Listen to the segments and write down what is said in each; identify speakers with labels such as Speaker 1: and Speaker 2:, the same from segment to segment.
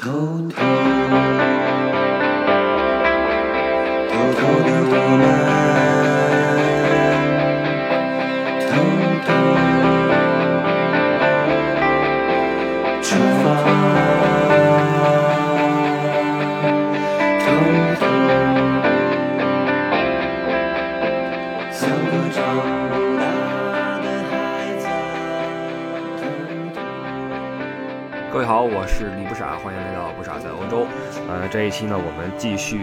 Speaker 1: 偷偷
Speaker 2: 这一期呢，我们继续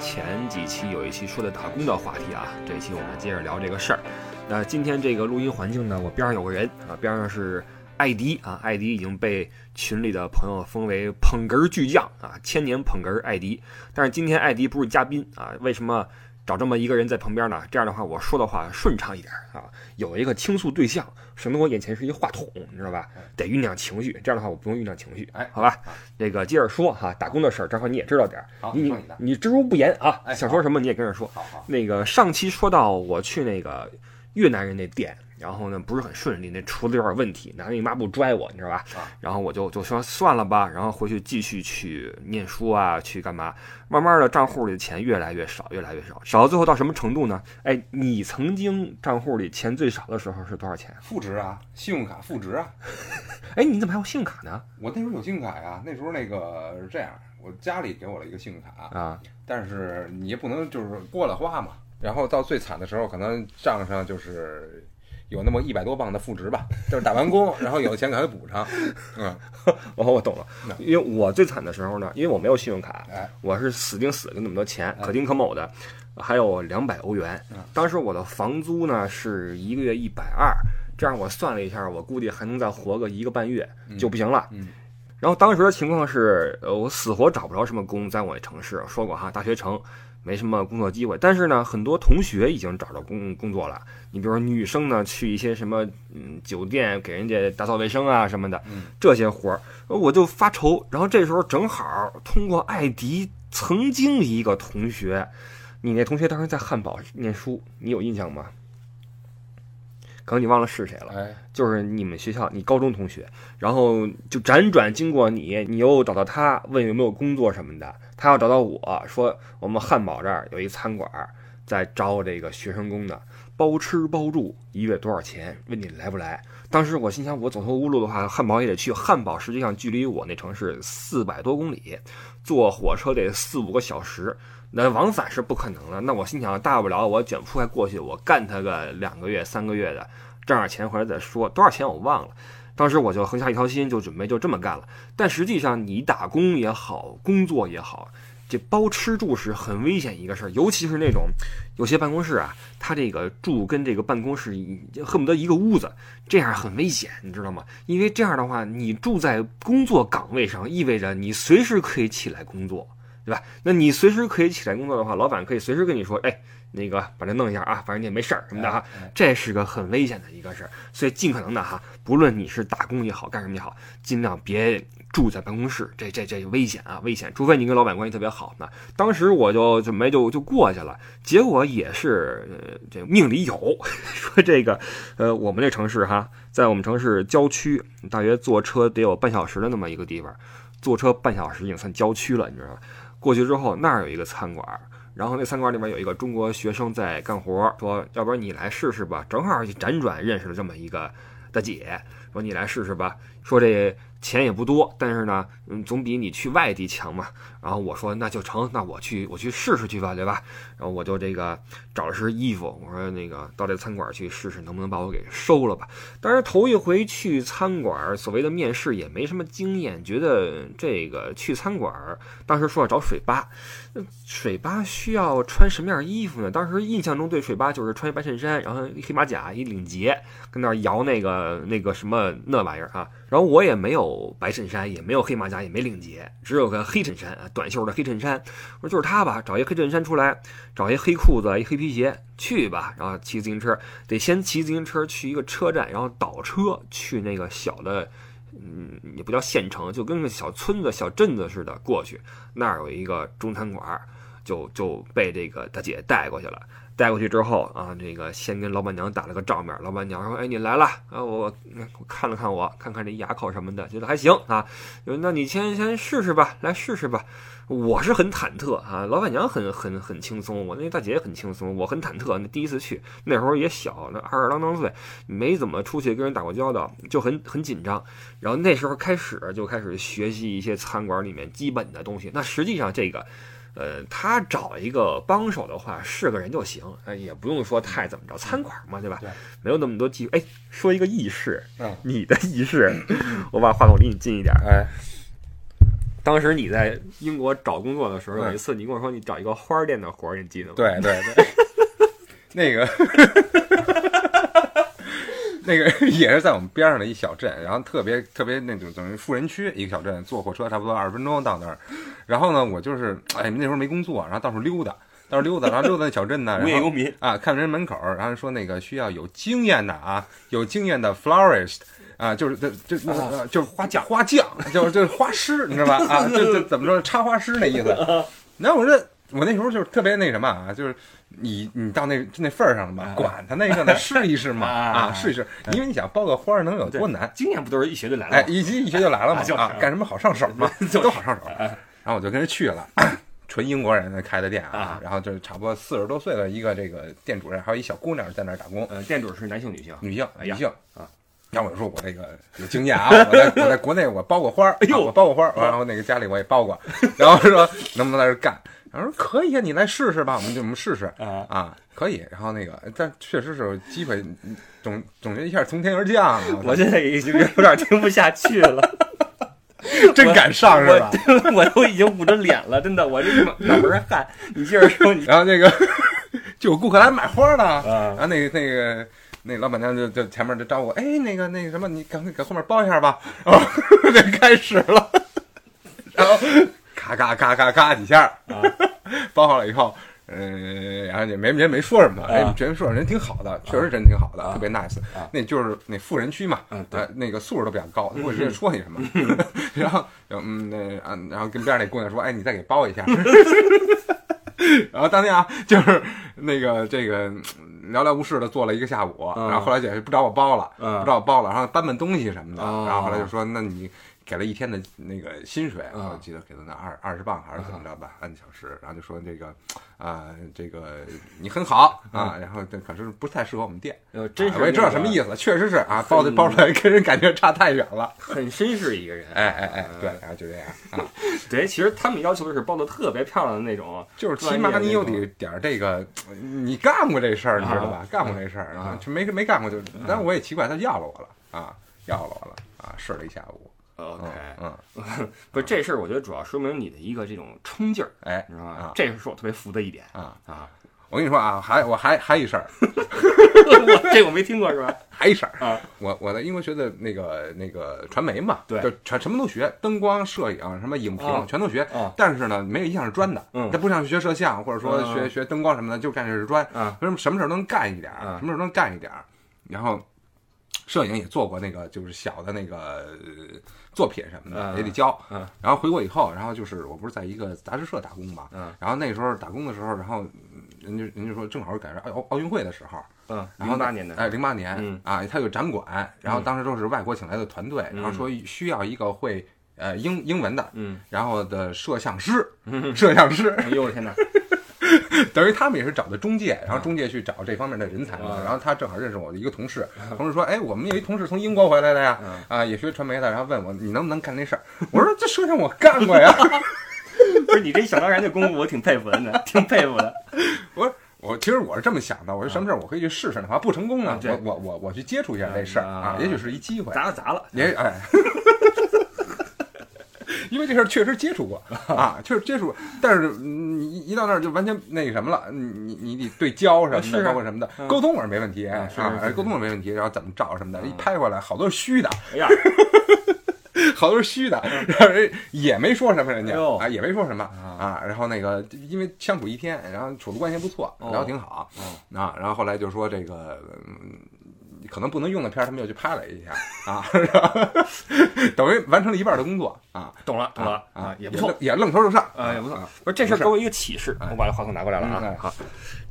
Speaker 2: 前几期有一期说的打工的话题啊，这一期我们接着聊这个事儿。那今天这个录音环境呢，我边上有个人啊，边上是艾迪啊，艾迪已经被群里的朋友封为捧哏巨匠啊，千年捧哏艾迪。但是今天艾迪不是嘉宾啊，为什么？找这么一个人在旁边呢，这样的话我说的话顺畅一点啊，有一个倾诉对象，省得我眼前是一话筒，你知道吧？得酝酿情绪，这样的话我不用酝酿情绪，
Speaker 3: 哎
Speaker 2: 好吧？这个接着说哈，打工的事儿，正好你也知道点儿，
Speaker 3: 好
Speaker 2: 你
Speaker 3: 你说你的
Speaker 2: 你知无不言啊，
Speaker 3: 哎
Speaker 2: 想说什么你也跟着说。
Speaker 3: 好好，
Speaker 2: 那个上期说到我去那个越南人那店，然后呢不是很顺利，那厨子有点问题，拿那个抹布拽我，你知道吧？
Speaker 3: 啊
Speaker 2: 然后我就就说算了吧，然后回去继续去念书啊，去干嘛？慢慢的账户里的钱越来越少，越来越少，少到最后到什么程度呢？哎，你曾经账户里钱最少的时候是多少钱？
Speaker 3: 负值啊，信用卡负值啊，
Speaker 2: 哎，你怎么还有信用卡呢？
Speaker 3: 我那时候有信用卡呀，那时候那个是这样，我家里给我了一个信用卡，
Speaker 2: 啊，
Speaker 3: 但是你也不能就是过了花嘛，然后到最惨的时候，可能账上就是有那么一百多磅的负值吧，就是打完工，然后有的钱给他补上，嗯，
Speaker 2: 哦，我懂了，因为我最惨的时候呢，因为我没有信用卡，
Speaker 3: 哎，
Speaker 2: 我是死盯死跟那么多钱，
Speaker 3: 哎
Speaker 2: 可丁可卯的，还有两百欧元
Speaker 3: 嗯。
Speaker 2: 当时我的房租呢是一个月一百二，这样我算了一下，我估计还能再活个一个半月就不行了。
Speaker 3: 嗯
Speaker 2: 然后当时的情况是，呃，我死活找不着什么工，在我那城市说过哈，大学城没什么工作机会。但是呢，很多同学已经找到工工作了。你比如说女生呢，去一些什么嗯酒店给人家打扫卫生啊什么的，
Speaker 3: 嗯
Speaker 2: 这些活儿，我就发愁。然后这时候正好通过艾迪曾经一个同学，你那同学当时在汉堡念书，你有印象吗？可能你忘了是谁了。
Speaker 3: 哎，
Speaker 2: 就是你们学校你高中同学，然后就辗转经过你，你又找到他，问有没有工作什么的，他要找到我说我们汉堡这儿有一餐馆儿在招这个学生工的，包吃包住，一月多少钱？问你来不来？当时我心想，我走投无路的话，汉堡也得去。汉堡实际上距离我那城市四百多公里，坐火车得四五个小时，那往返是不可能的。那我心想，大不了我卷铺盖过去，我干他个两个月、三个月的，挣点钱回来再说。多少钱我忘了。当时我就横下一条心，就准备就这么干了。但实际上，你打工也好，工作也好，这包吃住是很危险一个事儿，尤其是那种有些办公室啊，他这个住跟这个办公室恨不得一个屋子，这样很危险，你知道吗？因为这样的话，你住在工作岗位上，意味着你随时可以起来工作，对吧？那你随时可以起来工作的话，老板可以随时跟你说，哎，那个把这弄一下啊，反正你也没事儿什么的哈。
Speaker 3: 哎
Speaker 2: 这是个很危险的一个事儿，所以尽可能的哈，不论你是打工也好，干什么也好，尽量别住在办公室，这这这危险啊，危险！除非你跟老板关系特别好呢。当时我就准备就就过去了，结果也是呃这命里有，说这个呃我们这城市哈，在我们城市郊区，大约坐车得有半小时的那么一个地方，坐车半小时已经算郊区了，你知道吗？过去之后那儿有一个餐馆儿。然后那餐馆里面有一个中国学生在干活，说要不然你来试试吧。正好辗转认识了这么一个大姐，说你来试试吧。说这钱也不多，但是呢，嗯，总比你去外地强嘛。然后我说那就成，那我去我去试试去吧，对吧？然后我就这个找了身衣服，我说那个到这餐馆去试试，能不能把我给收了吧？当然头一回去餐馆，所谓的面试也没什么经验，觉得这个去餐馆，当时说要找水吧，那水吧需要穿什么样衣服呢？当时印象中对水吧就是穿一白衬衫，然后一黑马甲，一领结，跟那儿摇那个那个什么那玩意儿啊。然后我也没有白衬衫，也没有黑马甲，也没领结，只有个黑衬衫啊，短袖的黑衬衫。我说就是他吧，找一黑衬衫出来，找一黑裤子，一黑皮鞋，去吧。然后骑自行车，得先骑自行车去一个车站，然后倒车去那个小的。嗯，也不叫县城，就跟个小村子、小镇子似的过去。那儿有一个中餐馆，就就被这个大姐带过去了。带过去之后啊，这个先跟老板娘打了个照面。老板娘说：“哎，你来了啊！我我看了看我，看看这牙口什么的，觉得还行啊。那你先先试试吧，来试试吧。”我是很忐忑啊，老板娘很很很轻松，我那大姐也很轻松，我很忐忑。那第一次去那时候也小，那二十郎当岁，没怎么出去跟人打过交道，就很很紧张。然后那时候开始就开始学习一些餐馆里面基本的东西。那实际上这个。呃，他找一个帮手的话，是个人就行，呃，也不用说太怎么着，餐馆嘛，对吧？
Speaker 3: 对，
Speaker 2: 没有那么多技术。哎，说一个轶事，
Speaker 3: 嗯，
Speaker 2: 你的轶事，我把话筒离你近一点。
Speaker 3: 哎，
Speaker 2: 当时你在英国找工作的时候，
Speaker 3: 嗯
Speaker 2: 有一次你跟我说你找一个花店的活儿，你记得吗？，
Speaker 3: 对对对，那个那个也是在我们边上的一小镇，然后特别特别那种等于富人区一个小镇，坐火车差不多二十分钟到那儿。然后呢，我就是哎那时候没工作，然后到处溜达，到处溜达，然后溜达那小镇呢，然后
Speaker 2: 无业游民。
Speaker 3: 啊，看人门口，然后说那个需要有经验的啊，有经验的 florist 啊，就是这这那个就是花匠，花匠就是就是花师，你知道吧？啊，这这怎么说插花师那意思？然后我这我那时候就是特别那什么啊，就是你你到那那份儿上了嘛，管他那个呢，试一试嘛
Speaker 2: 啊
Speaker 3: 啊，试一试，因为你想包个花儿能有多难？
Speaker 2: 经验不都是一学就来了
Speaker 3: 哎，
Speaker 2: 一？
Speaker 3: 一一学就来了嘛
Speaker 2: 啊
Speaker 3: 干什么好上手嘛，
Speaker 2: 就
Speaker 3: 都好上手。然后我就跟人去了。纯英国人开的店啊
Speaker 2: 啊，
Speaker 3: 然后就差不多四十多岁的一个这个店主任，还有一小姑娘在那儿打工，
Speaker 2: 呃，店主是男性女性？
Speaker 3: 女性，女性
Speaker 2: 啊。
Speaker 3: 然后我就说我这个有经验啊，我在我在国内我包过花儿，
Speaker 2: 哎呦
Speaker 3: 啊我包过花儿，然后那个家里我也包过，然后说能不能在这儿干？然后说可以啊，你来试试吧，我们就我们试试
Speaker 2: 啊
Speaker 3: 啊，可以。然后那个，但确实是有机会，总总结一下从天而降啊，
Speaker 2: 我现在已经有点听不下去了，
Speaker 3: 真敢上是吧？
Speaker 2: 我我都已经捂着脸了，真的，我这脑脑门儿汗。你接着说，你
Speaker 3: 然后那个 就有顾客来买花呢，
Speaker 2: 啊
Speaker 3: 然后那个那个那老板娘就就前面就招呼，哎，那个那个什么，你赶快给后面包一下吧，然后 就开始了，然后咔咔咔咔咔几下啊，包好了以后。嗯，然后也没人没说什么，哎，觉得说人挺好的，确实人挺好的，特别 nice。那就是那富人区嘛，
Speaker 2: 嗯对
Speaker 3: 呃，那个素质都比较高，他不会直接说你什么。然后，嗯，那啊，然后跟边上那姑娘说，哎，你再给包一下。然后当天啊，就是那个这个嗯寥寥无事的做了一个下午，
Speaker 2: 嗯
Speaker 3: 然后后来姐不找我包了，
Speaker 2: 嗯
Speaker 3: 不找我包了，然后搬搬东西什么的，
Speaker 2: 哦
Speaker 3: 然后后来就说，那你给了一天的那个薪水，
Speaker 2: 嗯
Speaker 3: 我记得给了那二二十磅还是怎么着吧，按小时，然后就说这个啊、这个你很好啊，然后这可是不太适合我们店。
Speaker 2: 呃，真是
Speaker 3: 啊我也知道什么意
Speaker 2: 思，
Speaker 3: 确实是啊，包的包出来跟人感觉差太远了。
Speaker 2: 很绅士一个人。
Speaker 3: 哎哎哎，对，然后就这样啊，
Speaker 2: 对，其实他们要求的是包的特别漂亮的那种，
Speaker 3: 就是起码你有得点儿这个，你干过这事儿，你知道吧？干过这事儿啊，就没没干过就，但是我也奇怪，他要了我了啊，要了我了啊，试了一下午，
Speaker 2: OK，
Speaker 3: 嗯，
Speaker 2: 不是这事儿，我觉得主要说明你的一个这种冲劲儿，
Speaker 3: 哎
Speaker 2: 你知道吗
Speaker 3: 啊？
Speaker 2: 这是我特别服的一点
Speaker 3: 啊，
Speaker 2: 啊！
Speaker 3: 我跟你说啊，还我还还一事儿，
Speaker 2: 我这我没听过是吧？
Speaker 3: 还一事儿
Speaker 2: 啊，
Speaker 3: 我我在英国学的那个那个传媒嘛，
Speaker 2: 对
Speaker 3: 就全什么都学，灯光、摄影、什么影评
Speaker 2: 啊
Speaker 3: 全都学
Speaker 2: 啊，
Speaker 3: 但是呢，没有一项是专的，
Speaker 2: 嗯
Speaker 3: 它不像学摄像或者说
Speaker 2: 嗯
Speaker 3: 学学灯光什么的，就干这是专，
Speaker 2: 嗯
Speaker 3: 为什么什么事儿都能干一点儿，
Speaker 2: 嗯
Speaker 3: 什么事儿都能干一点儿，然后摄影也做过那个就是小的那个呃作品什么的
Speaker 2: 嗯
Speaker 3: 也得交
Speaker 2: 嗯，
Speaker 3: 然后回国以后，然后就是我不是在一个杂志社打工嘛，
Speaker 2: 嗯。
Speaker 3: 然后那时候打工的时候，然后嗯人家人家说正好是赶上奥奥运会的时候。
Speaker 2: 嗯，
Speaker 3: 然后
Speaker 2: 零八年的，
Speaker 3: 哎，零八年，
Speaker 2: 嗯。
Speaker 3: 啊，他有展馆，然后当时都是外国请来的团队，
Speaker 2: 嗯。
Speaker 3: 然后说需要一个会呃英英文的，
Speaker 2: 嗯，
Speaker 3: 然后的摄像师，摄像师，
Speaker 2: 哎呦我天哪！
Speaker 3: 等于他们也是找的中介，然后中介去找这方面的人才嘛
Speaker 2: 啊，
Speaker 3: 然后他正好认识我的一个同事，同事说，哎，我们有一同事从英国回来的呀。
Speaker 2: 嗯，
Speaker 3: 啊，也学传媒的，然后问我你能不能干那事儿，我说这事情我干过呀，
Speaker 2: 不是你这想当然的功夫，我挺佩服的呢，挺佩服的。
Speaker 3: 我说我其实我是这么想的，我说什么事儿我可以去试试的话，不成功呢我我我我去接触一下这事儿
Speaker 2: 啊
Speaker 3: 啊，也许是一机会，
Speaker 2: 砸了砸了，
Speaker 3: 也哎，因为这事儿确实接触过 啊，确实接触过，但是嗯你一到那儿就完全那个什么了，你你你得对焦什么的，
Speaker 2: 是啊
Speaker 3: 包括什么的，
Speaker 2: 嗯
Speaker 3: 沟通我是没问题啊
Speaker 2: 是是是，
Speaker 3: 沟通我没问题，然后怎么照什么的，一拍回来好多是虚的，
Speaker 2: 哎呀，
Speaker 3: 好多是虚的，然后人也没说什么，人家
Speaker 2: 哎
Speaker 3: 啊也没说什么啊，然后那个因为相处一天，然后处的关系还不错，
Speaker 2: 哦
Speaker 3: 聊得挺好
Speaker 2: 哦
Speaker 3: 啊，然后后来就说这个。嗯可能不能用的片儿，他们又去拍了一下啊，等于完成了一半的工作啊，
Speaker 2: 懂了，懂了
Speaker 3: 啊，
Speaker 2: 也不错，
Speaker 3: 也愣头就上
Speaker 2: 啊，也不错
Speaker 3: 啊。
Speaker 2: 不是这事儿给我一个启示，
Speaker 3: 哎
Speaker 2: 我把这话筒拿过来了啊。好，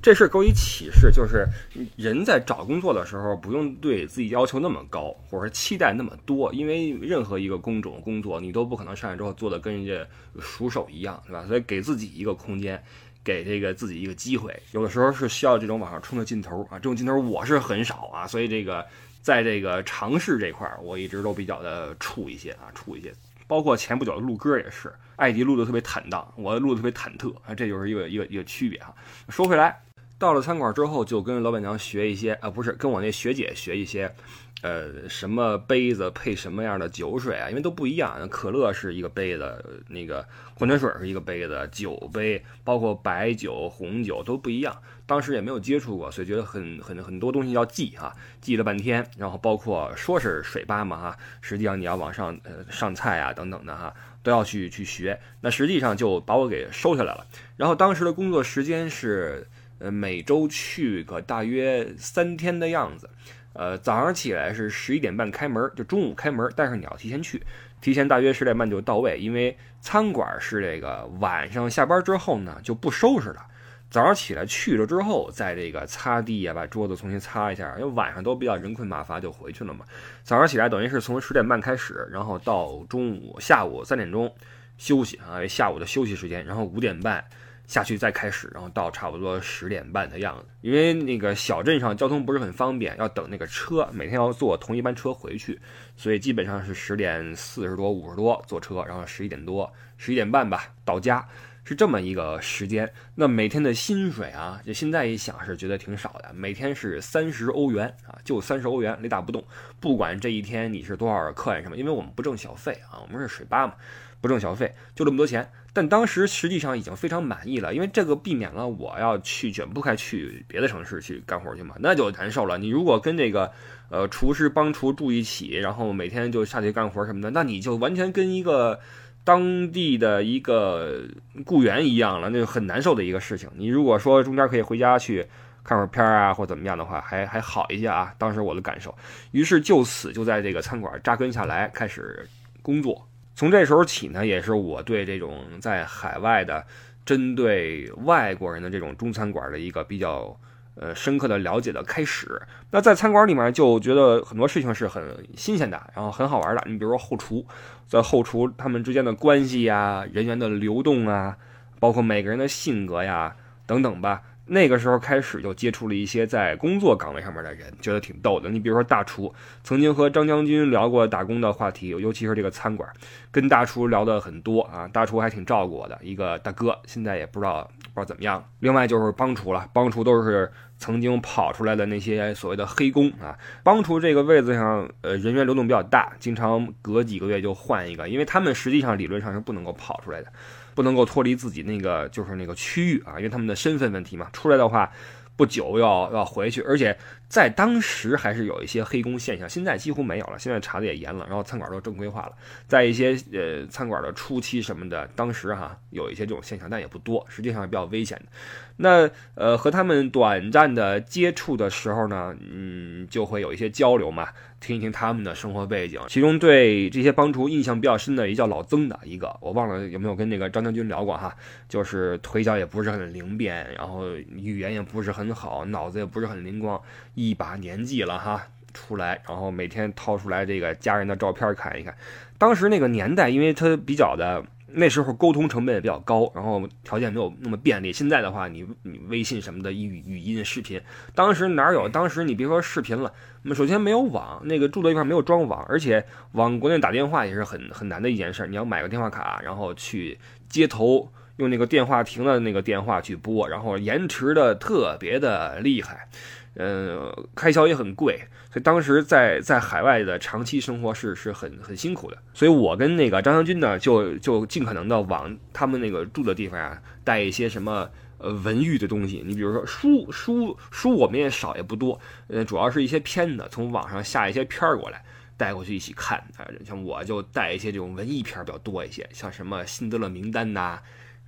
Speaker 2: 这事儿给我一启示，就是人在找工作的时候，不用对自己要求那么高，或者说期待那么多，因为任何一个工种工作，你都不可能上来之后做的跟人家熟手一样，对吧？所以给自己一个空间。给这个自己一个机会，有的时候是需要这种往上冲的劲头啊，这种劲头我是很少啊，所以这个在这个尝试这块儿，我一直都比较的怵一些啊，怵一些。包括前不久的录歌也是，艾迪录的特别坦荡，我录的特别忐忑啊，这就是一个一个一个区别哈。说回来，到了餐馆之后，就跟老板娘学一些啊，不是跟我那学姐学一些，呃，什么杯子配什么样的酒水啊，因为都不一样。可乐是一个杯子，那个矿泉水是一个杯子，酒杯包括白酒、红酒都不一样。当时也没有接触过，所以觉得很很 很多东西要记哈，记了半天。然后包括说是水吧嘛哈，实际上你要往上呃上菜啊等等的哈，都要去去学。那实际上就把我给收下来了。然后当时的工作时间是呃每周去个大约三天的样子。呃，早上起来是十一点半开门，就中午开门，但是你要提前去，提前大约十点半就到位，因为餐馆是这个晚上下班之后呢就不收拾了。早上起来去了之后，在这个擦地呀、把桌子重新擦一下，因为晚上都比较人困马乏，就回去了嘛。早上起来等于是从十点半开始，然后到中午下午三点钟休息啊，下午的休息时间，然后五点半下去再开始，然后到差不多十点半的样子。因为那个小镇上交通不是很方便，要等那个车，每天要坐同一班车回去，所以基本上是十点四十多、五十多坐车，然后十一点多、十一点半吧到家。是这么一个时间，那每天的薪水啊，就现在一想是觉得挺少的，每天是三十欧元啊，就三十欧元，雷打不动。不管这一天你是多少客人什么，因为我们不挣小费啊，我们是水吧嘛，不挣小费，就这么多钱。但当时实际上已经非常满意了，因为这个避免了我要去卷铺盖去别的城市去干活去嘛，那就难受了。你如果跟这个呃厨师帮厨住一起，然后每天就下去干活什么的，那你就完全跟一个。当地的一个雇员一样了，那就很难受的一个事情。你如果说中间可以回家去看会儿片儿啊，或怎么样的话，还还好一些啊。当时我的感受，于是就此就在这个餐馆扎根下来，开始工作。从这时候起呢，也是我对这种在海外的针对外国人的这种中餐馆的一个比较。呃，深刻的了解的开始。那在餐馆里面就觉得很多事情是很新鲜的，然后很好玩的。你比如说后厨，在后厨他们之间的关系呀、人员的流动啊，包括每个人的性格呀等等吧。那个时候开始就接触了一些在工作岗位上面的人，觉得挺逗的。你比如说大厨，曾经和张将军聊过打工的话题，尤其是这个餐馆，跟大厨聊的很多啊。大厨还挺照顾我的，一个大哥，现在也不知道不知道怎么样。另外就是帮厨了，帮厨都是。曾经跑出来的那些所谓的黑工啊，帮厨这个位子上，呃，人员流动比较大，经常隔几个月就换一个，因为他们实际上理论上是不能够跑出来的，不能够脱离自己那个就是那个区域啊，因为他们的身份问题嘛，出来的话不久要要回去，而且在当时还是有一些黑工现象，现在几乎没有了，现在查的也严了，然后餐馆都正规化了，在一些呃餐馆的初期什么的，当时哈有一些这种现象，但也不多，实际上是比较危险的。那呃，和他们短暂的接触的时候呢，嗯，就会有一些交流嘛，听一听他们的生活背景。其中对这些帮厨印象比较深的，一叫老曾的一个，我忘了有没有跟那个张将军聊过哈，就是腿脚也不是很灵便，然后语言也不是很好，脑子也不是很灵光，一把年纪了哈，出来，然后每天掏出来这个家人的照片看一看。当时那个年代，因为他比较的。那时候沟通成本也比较高，然后条件没有那么便利。现在的话，你你微信什么的语语音视频，当时哪有？当时你别说视频了，那么首先没有网，那个住的地方没有装网，而且往国内打电话也是很很难的一件事。你要买个电话卡，然后去接头，用那个电话亭的那个电话去拨，然后延迟的特别的厉害，嗯，开销也很贵。所以当时在在海外的长期生活是是很很辛苦的，所以我跟那个张将军呢，就就尽可能的往他们那个住的地方啊带一些什么呃文娱的东西，你比如说书书书我们也少也不多，呃主要是一些片子，从网上下一些片儿过来带过去一起看啊，像我就带一些这种文艺片比较多一些，像什么《辛德勒名单》呐、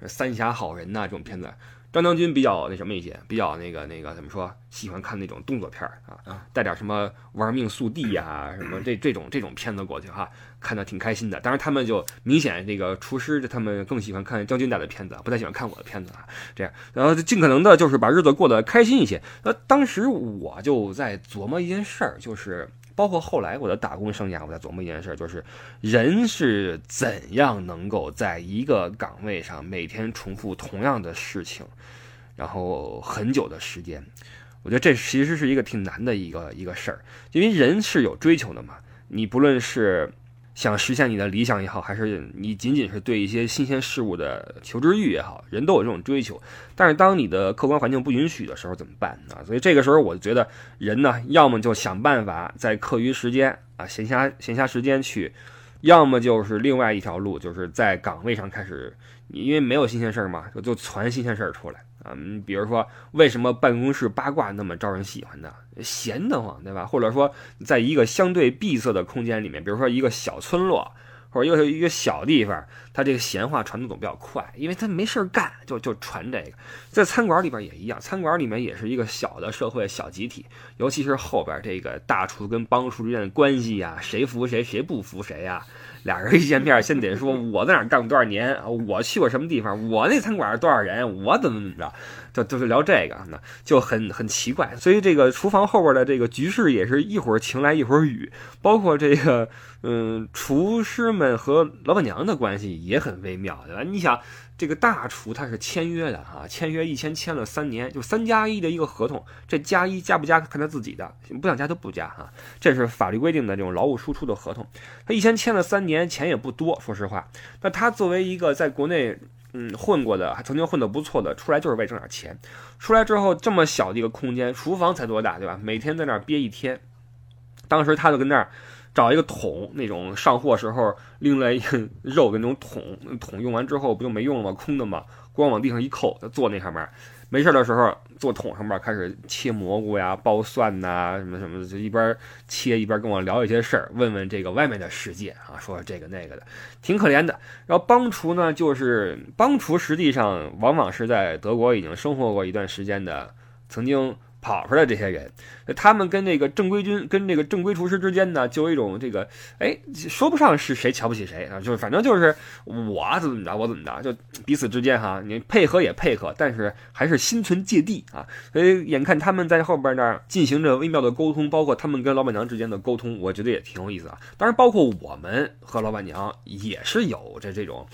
Speaker 2: 《三峡好人》呐这种片子。张将军比较那什么一些，比较那个那个怎么说，喜欢看那种动作片儿啊
Speaker 3: 啊，
Speaker 2: 带点什么玩命速递呀、什么 这这种这种片子过去哈，看的挺开心的。当然他们就明显那个厨师他们更喜欢看将军带的片子，不太喜欢看我的片子啊。这样，然后尽可能的就是把日子过得开心一些。那当时我就在琢磨一件事儿，就是包括后来我的打工生涯，我在琢磨一件事，就是人是怎样能够在一个岗位上每天重复同样的事情，然后很久的时间。我觉得这其实是一个挺难的一个一个事儿，因为人是有追求的嘛。你不论是想实现你的理想也好，还是你仅仅是对一些新鲜事物的求知欲也好，人都有这种追求。但是当你的客观环境不允许的时候怎么办啊？所以这个时候我觉得人呢，要么就想办法在课余时间啊、闲暇闲暇时间去，要么就是另外一条路，就是在岗位上开始，因为没有新鲜事儿嘛，就就传新鲜事儿出来。啊，嗯，比如说为什么办公室八卦那么招人喜欢呢？闲得慌，对吧？或者说，在一个相对闭塞的空间里面，比如说一个小村落或者一个一个小地方，它这个闲话传的总比较快，因为它没事儿干，就就传这个。在餐馆里边也一样，餐馆里面也是一个小的社会小集体，尤其是后边这个大厨跟帮厨之间的关系呀，谁服谁，谁不服谁呀？俩人一见面，先得说我在哪儿干过多少年，我去过什么地方，我那餐馆是多少人，我怎么怎么着，就就是聊这个，那就很很奇怪。所以这个厨房后边的这个局势也是一会儿晴来一会儿雨，包括这个嗯，厨师们和老板娘的关系也很微妙，对吧？你想。这个大厨他是签约的啊，签约一签签了三年，就三加一的一个合同，这加一加不加看他自己的，不想加就不加哈，这是法律规定的这种劳务输出的合同。他一签签了三年，钱也不多，说实话。那他作为一个在国内嗯混过的，还曾经混得不错的，出来就是为挣点钱。出来之后这么小的一个空间，厨房才多大对吧？每天在那儿憋一天，当时他就跟那儿。找一个桶，那种上货时候拎来一个肉的那种桶，桶用完之后不就没用了吗？空的吗？光往地上一扣，他坐那上面，没事的时候坐桶上面开始切蘑菇呀、剥蒜呐，什么什么的，就一边切一边跟我聊一些事儿，问问这个外面的世界啊，说这个那个的，挺可怜的。然后帮厨呢，就是帮厨，实际上往往是在德国已经生活过一段时间的，曾经。跑出来这些人，他们跟那个正规军、跟这个正规厨师之间呢，就有一种这个，哎，说不上是谁瞧不起谁啊，就是反正就是我怎么着，我怎么着，就彼此之间哈，你配合也配合，但是还是心存芥蒂啊。所以眼看他们在后边那儿进行着微妙的沟通，包括他们跟老板娘之间的沟通，我觉得也挺有意思啊。当然，包括我们和老板娘也是有着这种。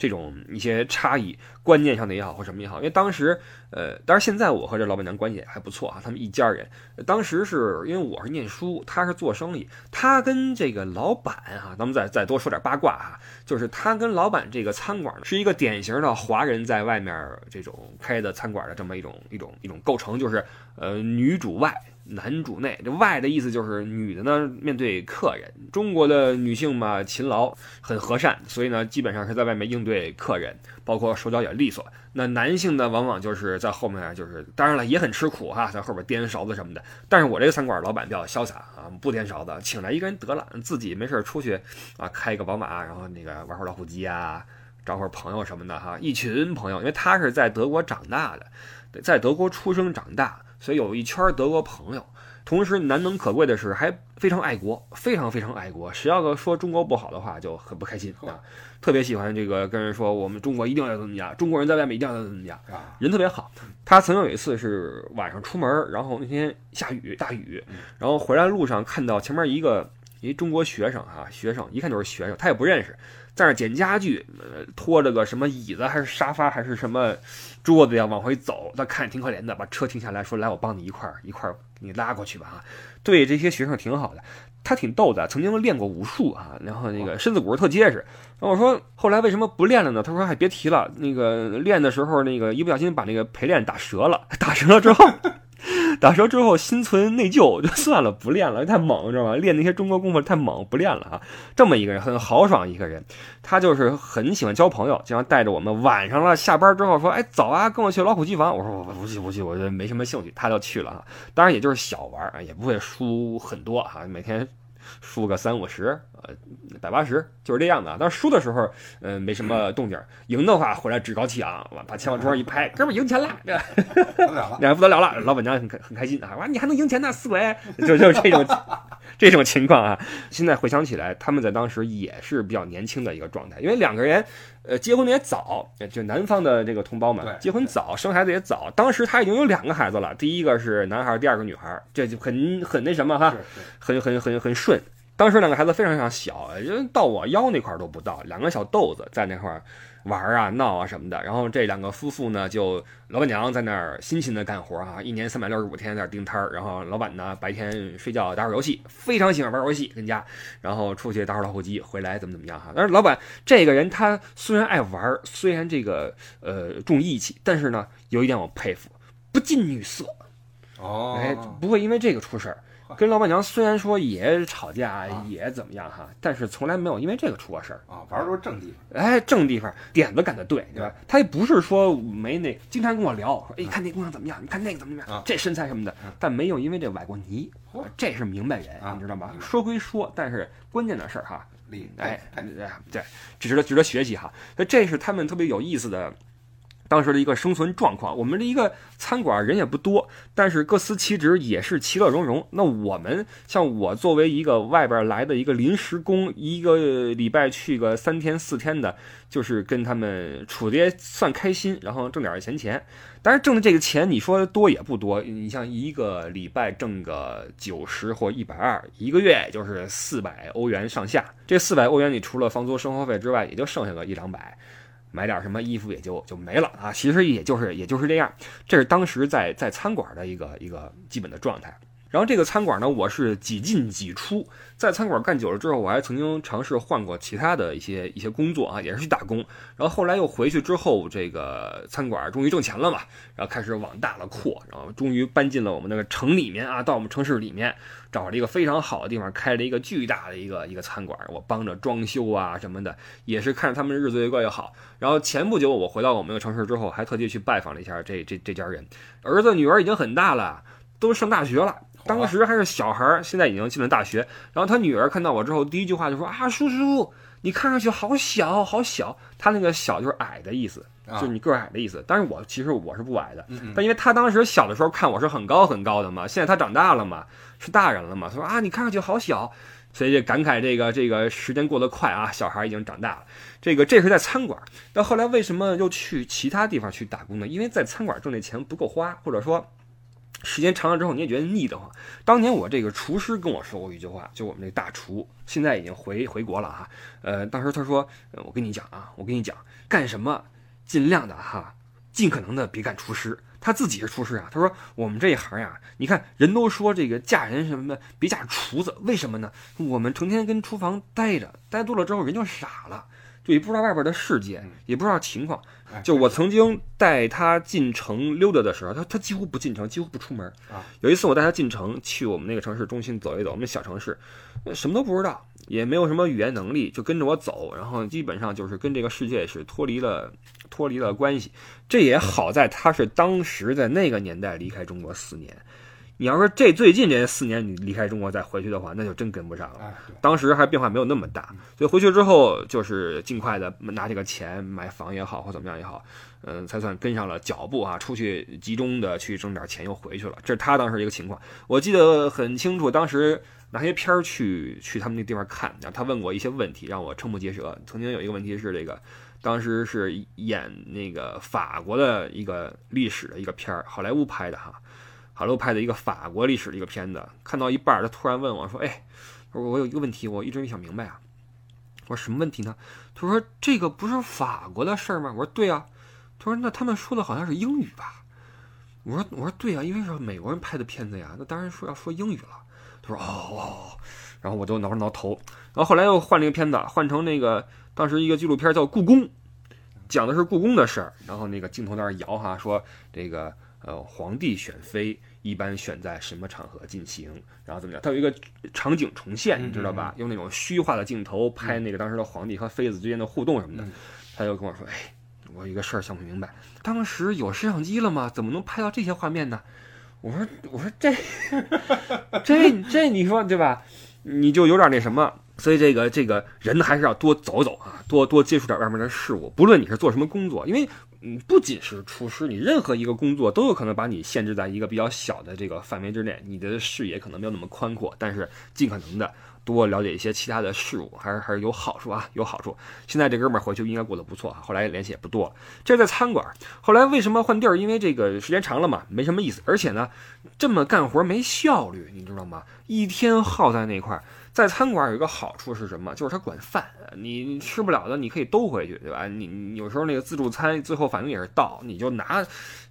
Speaker 2: 这种一些差异，观念上的也好，或什么也好，因为当时，呃，当然现在我和这老板娘关系还不错啊，他们一家人。当时是因为我是念书，他是做生意，他跟这个老板啊，咱们再再多说点八卦啊，就是他跟老板这个餐馆是一个典型的华人在外面这种开的餐馆的这么一种一种一种构成，就是呃女主外。男主内，这外的意思就是女的呢，面对客人。中国的女性嘛，勤劳，很和善，所以呢，基本上是在外面应对客人，包括手脚也利索。那男性呢，往往就是在后面，就是当然了，也很吃苦哈，在后边颠勺子什么的。但是我这个餐馆老板比较潇洒啊，不颠勺子，请来一个人得了，自己没事出去啊，开一个宝马，然后那个玩会老虎机啊，找会朋友什么的哈，一群朋友，因为他是在德国长大的，在德国出生长大。所以有一圈德国朋友，同时难能可贵的是还非常爱国，非常非常爱国。谁要说中国不好的话，就很不开心啊。特别喜欢这个跟人说，我们中国一定要怎么样，中国人在外面一定要怎么样啊。人特别好。他曾经有一次是晚上出门，然后那天下雨大雨，然后回来路上看到前面一个一中国学生哈，学生一看就是学生，他也不认识。在那捡家具，拖着个什么椅子还是沙发还是什么桌子呀，往回走。他看着挺可怜的，把车停下来说：“来，我帮你一块儿一块儿你拉过去吧。”啊，对这些学生挺好的，他挺逗的，曾经练过武术啊，然后那个身子骨特结实。然后我说：“后来为什么不练了呢？”他说：“哎，别提了，那个练的时候那个一不小心把那个陪练打折了，打折了之后。”打折之后心存内疚，就 算了，不练了，太猛，知道吗？练那些中国功夫太猛，不练了啊！这么一个人很豪爽一个人，他就是很喜欢交朋友，经常带着我们晚上了下班之后说：“哎，走啊，跟我去老虎机房。”我说：“我不去，不去，我觉得没什么兴趣。”他就去了啊，当然也就是小玩啊，也不会输很多啊，每天输个三五十，呃，百八十，就是这样的啊。但是输的时候，嗯、没什么动静；赢的话，回来趾高气昂，把钱往桌上一拍，哥们儿赢钱了，这
Speaker 3: 不得了
Speaker 2: 不得了了，老板娘很开很开心啊，哇，你还能赢钱呢，四鬼，就就这种这种情况啊。现在回想起来，他们在当时也是比较年轻的一个状态，因为两个人，呃，结婚的也早，就南方的这个同胞们结婚早，生孩子也早。当时他已经有两个孩子了，第一个是男孩，第二个女孩，这就很很那什么哈，很很很很顺。当时两个孩子非常非常小，就到我腰那块都不到，两个小豆子在那块儿玩啊、闹啊什么的。然后这两个夫妇呢，就老板娘在那儿辛勤的干活啊，一年三百六十五天在那盯摊儿。然后老板呢，白天睡觉打会儿游戏，非常喜欢玩游戏，跟家，然后出去打会儿老虎机，回来怎么怎么样哈。但是老板这个人他虽然爱玩，虽然这个呃重义气，但是呢，有一点我佩服，不近女色。
Speaker 3: 哦，
Speaker 2: 哎，不会因为这个出事儿。跟老板娘虽然说也吵架，也怎么样哈，但是从来没有因为这个出过事儿。
Speaker 3: 啊，玩儿都是正地方。
Speaker 2: 哎，正地方，点子赶得对，对吧？他也不是说没那，经常跟我聊，说哎，看那姑娘怎么样，你看那个怎么怎么
Speaker 3: 啊
Speaker 2: 样，这身材什么的，但没有因为这崴过泥
Speaker 3: 嚯，
Speaker 2: 这是明白人，
Speaker 3: 啊
Speaker 2: 你知道吗说归说，但是关键的事儿哈，
Speaker 3: 厉
Speaker 2: 哎，对对，值得值得学习哈。所以这是他们特别有意思的。当时的一个生存状况，我们的一个餐馆人也不多，但是各司其职，也是其乐融融。那我们像我作为一个外边来的一个临时工，一个礼拜去个三天四天的，就是跟他们处的算开心，然后挣点闲钱。当然挣的这个钱，你说多也不多，你像一个礼拜挣个九十或一百二，一个月也就是四百欧元上下。这四百欧元，你除了房租、生活费之外，也就剩下个一两百。买点什么衣服也就就没了啊，其实也就是也就是这样，这是当时在在餐馆的一个一个基本的状态。然后这个餐馆呢，我是几进几出，在餐馆干久了之后，我还曾经尝试换过其他的一些一些工作啊，也是去打工。然后后来又回去之后，这个餐馆终于挣钱了嘛，然后开始往大了扩，然后终于搬进了我们那个城里面啊，到我们城市里面找了一个非常好的地方，开了一个巨大的一个一个餐馆，我帮着装修啊什么的，也是看着他们日子越过越好。然后前不久我回到我们那个城市之后，还特地去拜访了一下这这这家人，儿子女儿已经很大了，都上大学了。当时还是小孩儿，现在已经进了大学。然后他女儿看到我之后，第一句话就说：“啊，叔叔，你看上去好小，好小。”他那个小就是矮的意思，
Speaker 3: 啊
Speaker 2: 就是你个儿矮的意思。但是我其实我是不矮的，但因为他当时小的时候看我是很高很高的嘛，现在他长大了嘛，是大人了嘛，他说啊，你看上去好小，所以就感慨这个这个时间过得快啊，小孩已经长大了。这个这是在餐馆，那后来为什么又去其他地方去打工呢？因为在餐馆挣的钱不够花，或者说。时间长了之后，你也觉得腻得慌。当年我这个厨师跟我说过一句话，就我们这大厨现在已经回回国了哈。呃，当时他说，呃我跟你讲啊，我跟你讲，干什么尽量的哈，尽可能的别干厨师。他自己是厨师啊，他说我们这一行呀，你看人都说这个嫁人什么的别嫁厨子，为什么呢？我们成天跟厨房待着，待多了之后人就傻了，就也不知道外边的世界，也不知道情况。
Speaker 3: 哎
Speaker 2: 就我曾经带他进城溜达的时候，他他几乎不进城，几乎不出门。
Speaker 3: 啊，
Speaker 2: 有一次我带他进城，去我们那个城市中心走一走，我们小城市，呃什么都不知道，也没有什么语言能力，就跟着我走，然后基本上就是跟这个世界是脱离了脱离了关系。这也好在他是当时在那个年代离开中国四年。你要说这最近这四年你离开中国再回去的话，那就真跟不上了。当时还变化没有那么大，所以回去之后就是尽快的拿这个钱买房也好或怎么样也好，嗯，才算跟上了脚步啊，出去集中的去挣点钱又回去了。这是他当时一个情况，我记得很清楚，当时拿些片儿去去他们那地方看，然后他问过一些问题，让我瞠目结舌。曾经有一个问题是这个。当时是演那个法国的一个历史的一个片儿，好莱坞拍的哈，好莱坞拍的一个法国历史的一个片子，看到一半，他突然问我说：“哎，我说我有一个问题，我一直没想明白啊。”我说什么问题呢？他说这个不是法国的事儿吗？我说对啊。他说那他们说的好像是英语吧？我说我说对啊，因为是美国人拍的片子呀，那当然说要说英语了。他说哦，然后我就挠了挠头。然后后来又换了一个片子，换成那个当时一个纪录片叫《故宫》，讲的是故宫的事儿。然后那个镜头在那摇哈，说这个呃皇帝选妃一般选在什么场合进行，然后怎么样？它有一个场景重现，你知道吧？用那种虚化的镜头拍那个当时的皇帝和妃子之间的互动什么的
Speaker 3: 嗯。
Speaker 2: 他就跟我说：“哎，我有一个事儿想不明白，当时有摄像机了吗？怎么能拍到这些画面呢？”我说：“我说这 这这你说对吧？你就有点那什么。所以这个这个人还是要多走走啊，多多接触点外面的事物。不论你是做什么工作，因为嗯，不仅是厨师，你任何一个工作都有可能把你限制在一个比较小的这个范围之内，你的视野可能没有那么宽阔。但是尽可能的多了解一些其他的事物，还是还是有好处啊，有好处。现在这哥们儿回去应该过得不错啊，后来联系也不多。这是在餐馆，后来为什么换地儿？因为这个时间长了嘛，没什么意思，而且呢，这么干活没效率，你知道吗？一天耗在那块儿。在餐馆有一个好处是什么？就是他管饭，你吃不了的你可以兜回去，对吧？你你有时候那个自助餐最后反正也是倒，你就拿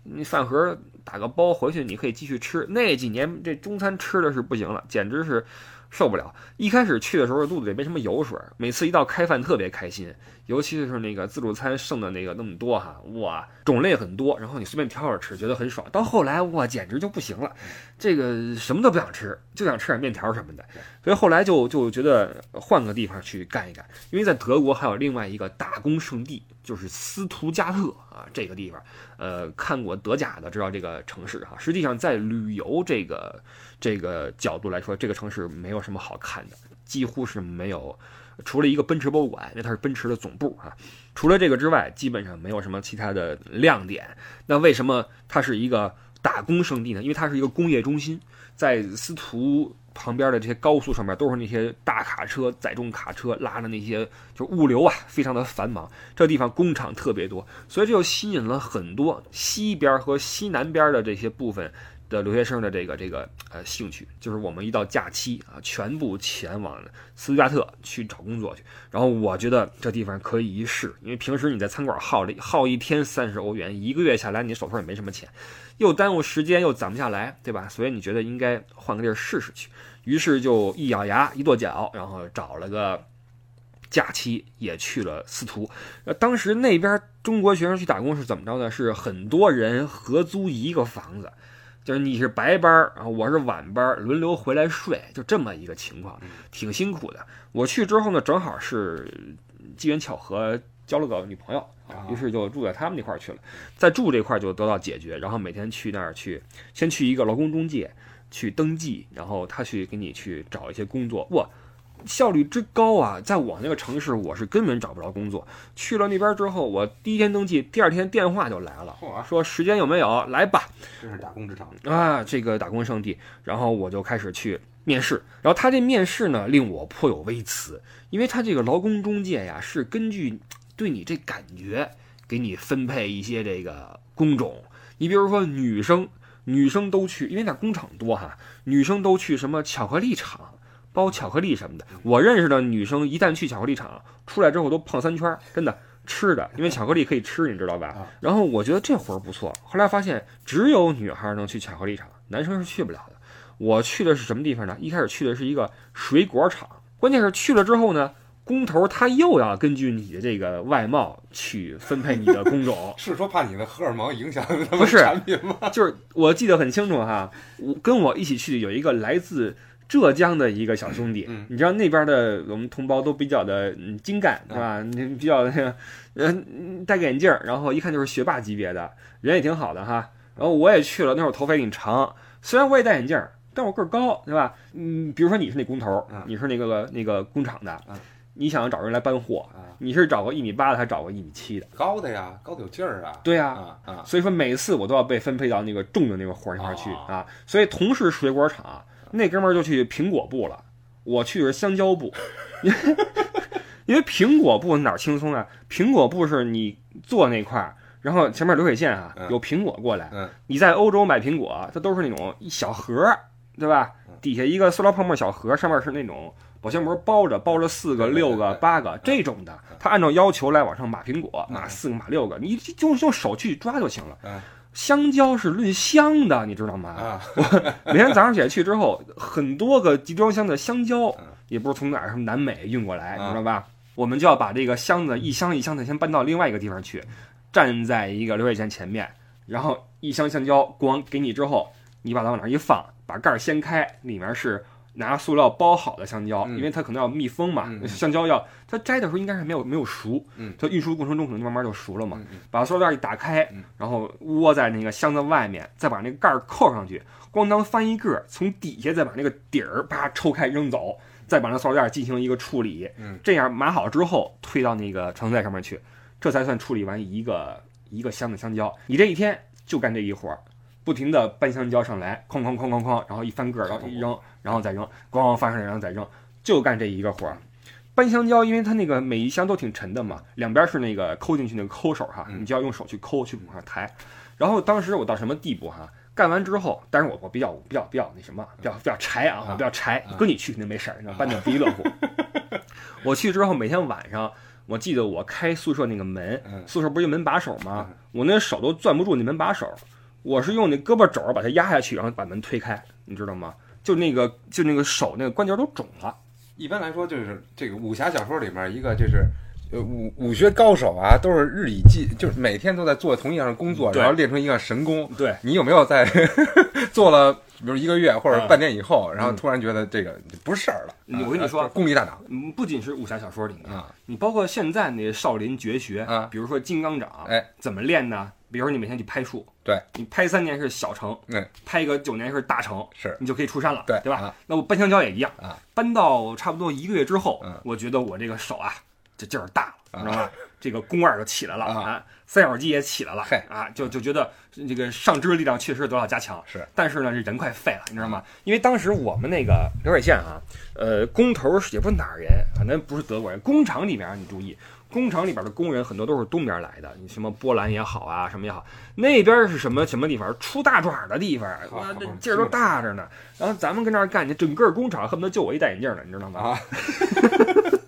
Speaker 2: 你饭盒打个包回去，你可以继续吃。那几年这中餐吃的是不行了，简直是受不了。一开始去的时候肚子里没什么油水，每次一到开饭特别开心，尤其是那个自助餐剩的那个那么多哈，哇，种类很多，然后你随便挑着吃，觉得很爽。到后来哇，简直就不行了，这个什么都不想吃，就想吃点面条什么的。所以后来就就觉得换个地方去干一干，因为在德国还有另外一个打工圣地，就是斯图加特啊，这个地方，呃，看过德甲的知道这个城市哈。实际上在旅游这个这个角度来说，这个城市没有什么好看的，几乎是没有，除了一个奔驰博物馆，因为它是奔驰的总部啊。除了这个之外，基本上没有什么其他的亮点。那为什么它是一个打工圣地呢？因为它是一个工业中心，在斯图。旁边的这些高速上面都是那些大卡车、载重卡车拉着那些，就物流啊，非常的繁忙。这地方工厂特别多，所以这就吸引了很多西边和西南边的这些部分的留学生的这个这个呃兴趣。就是我们一到假期啊，全部前往斯图加特去找工作去。然后我觉得这地方可以一试，因为平时你在餐馆耗了耗一天三十欧元，一个月下来你手头也没什么钱，又耽误时间又攒不下来，对吧？所以你觉得应该换个地儿试试去。于是就一咬牙一跺脚，然后找了个假期也去了司徒。呃，当时那边中国学生去打工是怎么着呢？是很多人合租一个房子，就是你是白班儿啊，我是晚班儿，轮流回来睡，就这么一个情况，挺辛苦的。我去之后呢，正好是机缘巧合交了个女朋友，于是就住在他们那块儿去了。在住这块儿就得到解决，然后每天去那儿去，先去一个劳工中介。去登记，然后他去给你去找一些工作，哇，效率之高啊！在我那个城市，我是根本找不着工作。去了那边之后，我第一天登记，第二天电话就来了，说时间有没有来吧？
Speaker 3: 这是打工之城
Speaker 2: 啊，这个打工圣地。然后我就开始去面试，然后他这面试呢，令我颇有微词，因为他这个劳工中介呀，是根据对你这感觉给你分配一些这个工种。你比如说女生。女生都去，因为那工厂多哈。女生都去什么巧克力厂包巧克力什么的。我认识的女生一旦去巧克力厂，出来之后都胖三圈，真的吃的，因为巧克力可以吃，你知道吧？然后我觉得这活儿不错。后来发现只有女孩能去巧克力厂，男生是去不了的。我去的是什么地方呢？一开始去的是一个水果厂，关键是去了之后呢。工头他又要根据你的这个外貌去分配你的工种，
Speaker 3: 是说怕你的荷尔蒙影响他
Speaker 2: 们
Speaker 3: 产品吗？
Speaker 2: 就是我记得很清楚哈，我跟我一起去的有一个来自浙江的一个小兄弟，你知道那边的我们同胞都比较的精干是吧？比较嗯戴个眼镜，然后一看就是学霸级别的，人也挺好的哈。然后我也去了，那会儿头发也挺长，虽然我也戴眼镜，但我个儿高，对吧？嗯，比如说你是那工头，你是那个那个工厂的。你想找人来搬货啊？你是找个一米八的，还是找个一米七的？
Speaker 3: 高的呀，高的有劲儿啊。
Speaker 2: 对
Speaker 3: 呀，
Speaker 2: 啊，所以说每次我都要被分配到那个重的那个活儿那块去啊。所以同是水果厂，那哥们儿就去苹果部了，我去的是香蕉部，因为苹果部哪儿轻松啊？苹果部是你坐那块儿，然后前面流水线啊，有苹果过来。你在欧洲买苹果，它都是那种一小盒儿，对吧？底下一个塑料泡沫小盒，上面是那种。保鲜膜包着，包着四个、六个、八个这种的，他按照要求来往上码苹果，码四个、码六个，你就用手去抓就行了。香蕉是论箱的，你知道吗？每天早上起来去之后，很多个集装箱的香蕉，也不是从哪儿什么南美运过来，你知道吧？我们就要把这个箱子一箱一箱的先搬到另外一个地方去，站在一个流水线前面，然后一箱香蕉光给你之后，你把它往那儿一放，把盖儿掀开，里面是。拿塑料包好的香蕉，因为它可能要密封嘛。香蕉要它摘的时候应该是没有没有熟，它运输过程中可能慢慢就熟了嘛。把塑料袋一打开，然后窝在那个箱子外面，再把那个盖儿扣上去，咣当翻一个，从底下再把那个底儿啪抽开扔走。再把那塑料袋进行一个处理，
Speaker 3: 嗯，
Speaker 2: 这样码好之后推到那个传送带上面去，这才算处理完一个一个箱的香蕉。你这一天就干这一活儿，不停的搬香蕉上来，哐哐哐哐哐，然后一翻个儿，然后一扔，然后再扔，咣咣翻上来，然后再扔，就干这一个活儿。搬香蕉，因为它那个每一箱都挺沉的嘛，两边是那个抠进去那个抠手哈，
Speaker 3: 嗯
Speaker 2: 你就要用手去抠去往上抬。然后当时我到什么地步哈？干完之后，但是我我比较比较比较那什么，比较比较柴啊，我比较柴跟。你去肯定没事儿，搬的不亦乐乎。我去之后，每天晚上，我记得我开宿舍那个门，
Speaker 3: 嗯
Speaker 2: 宿舍不是有门把手吗？我那手都攥不住那门把手，我是用那胳膊肘儿把它压下去，然后把门推开，你知道吗？就那个就那个手那个关节都肿了。
Speaker 3: 一般来说，就是这个武侠小说里面一个就是。呃，武武学高手啊，都是日以继，就是每天都在做同一样的工作，然后练成一个神功。
Speaker 2: 对，
Speaker 3: 你有没有在 做了，比如一个月或者
Speaker 2: 嗯
Speaker 3: 半年以后，然后突然觉得这个不是事儿了？
Speaker 2: 嗯。我跟你说
Speaker 3: 啊功力大涨
Speaker 2: 嗯，不仅是武侠小说里面，
Speaker 3: 啊，
Speaker 2: 你包括现在那少林绝学
Speaker 3: 啊。
Speaker 2: 比如说金刚掌，
Speaker 3: 哎，
Speaker 2: 怎么练呢？比如说你每天去拍树，
Speaker 3: 对。
Speaker 2: 你拍三年是小成，
Speaker 3: 嗯，
Speaker 2: 拍个九年是大成，
Speaker 3: 是。
Speaker 2: 你就可以出山了，
Speaker 3: 对
Speaker 2: 对吧？
Speaker 3: 啊。
Speaker 2: 那我搬香蕉也一样
Speaker 3: 啊，
Speaker 2: 搬到差不多一个月之后，
Speaker 3: 嗯。
Speaker 2: 我觉得我这个手啊，这劲儿大了，
Speaker 3: 啊
Speaker 2: 你知道吧？这个肱二就起来了
Speaker 3: 啊
Speaker 2: 啊，三角肌也起来了
Speaker 3: 嘿
Speaker 2: 啊，就就觉得这个上肢力量确实得到加强。
Speaker 3: 是，
Speaker 2: 但是呢，这人快废了，你知道吗？因为当时我们那个流水线啊，呃，工头也不是哪儿人，反正不是德国人。工厂里面你注意，工厂里边的工人很多都是东边来的，你什么波兰也好啊，什么也好，那边是什么什么地方？出大爪的地方，
Speaker 3: 好好
Speaker 2: 哇，这劲儿都大着呢。然后咱们跟那儿干，这整个工厂恨不得就我一戴眼镜的，你知道吗？
Speaker 3: 啊，